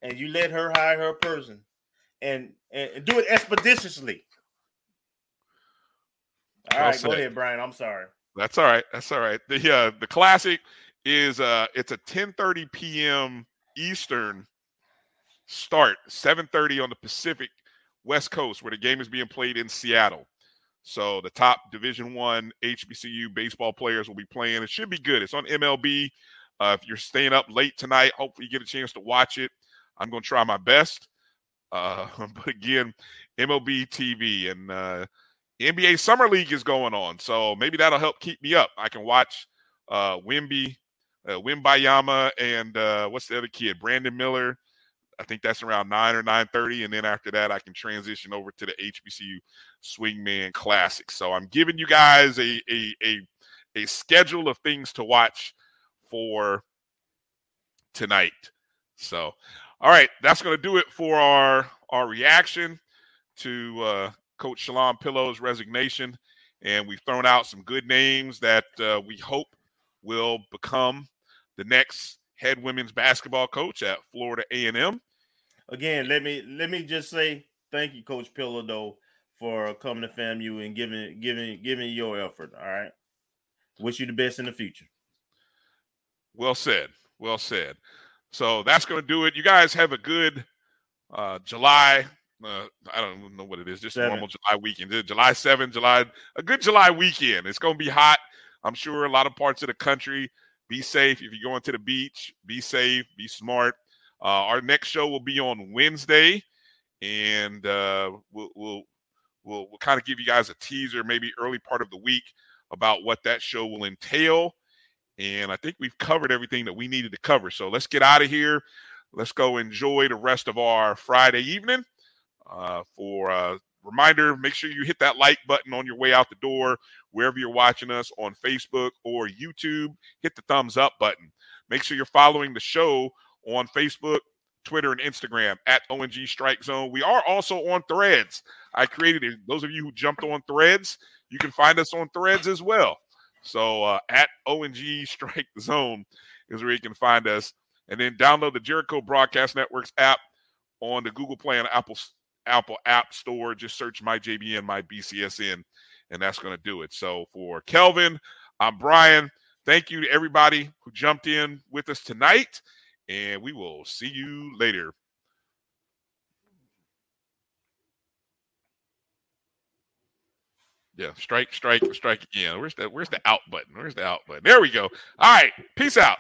and you let her hire her person, and and do it expeditiously. All well right, said. go ahead, Bryan. I'm sorry. That's all right. That's all right. The uh, the classic is uh it's a 10:30 p.m. Eastern start, 7:30 on the Pacific West Coast, where the game is being played in Seattle. So the top Division One HBCU baseball players will be playing. It should be good. It's on MLB. Uh, if you're staying up late tonight, hopefully you get a chance to watch it. I'm going to try my best. Uh, but again, MLB TV and uh, NBA Summer League is going on, so maybe that'll help keep me up. I can watch uh, Wemby, uh, Wembanyama, and uh, what's the other kid? Brandon Miller. I think that's around nine or nine thirty, and then after that, I can transition over to the HBCU Swingman Classic. So I'm giving you guys a a a, a schedule of things to watch for tonight. So, all right, that's going to do it for our our reaction to uh, Coach Shalon Pillow's resignation, and we've thrown out some good names that uh, we hope will become the next head women's basketball coach at Florida A&M. Again, let me let me just say thank you, Coach Pillow, though, for coming to FAMU and giving giving giving your effort. All right, wish you the best in the future. Well said. Well said. So that's going to do it. You guys have a good uh, July uh, I don't know what it is, just seven. normal July weekend. July 7th, July, a good July weekend. It's going to be hot. I'm sure a lot of parts of the country. Be safe if you're going to the beach. Be safe. Be smart. Uh, our next show will be on Wednesday, and uh, we'll, we'll we'll we'll kind of give you guys a teaser, maybe early part of the week about what that show will entail. And I think we've covered everything that we needed to cover. So let's get out of here. Let's go enjoy the rest of our Friday evening. Uh, for a reminder, make sure you hit that like button on your way out the door, wherever you're watching us on Facebook or YouTube. Hit the thumbs up button. Make sure you're following the show on Facebook, Twitter, and Instagram at O&G Strike Zone. We are also on Threads. I created it. Those of you who jumped on Threads, you can find us on Threads as well. So uh, at O&G Strike Zone is where you can find us. And then download the Jericho Broadcast Networks app on the Google Play and Apple Apple App Store. Just search my JBN, my BCSN, and that's going to do it. So for Kelvin, I'm Bryan. Thank you to everybody who jumped in with us tonight, and we will see you later. Yeah, strike, strike, strike again. Where's the where's the out button? Where's the out button? There we go. All right, peace out.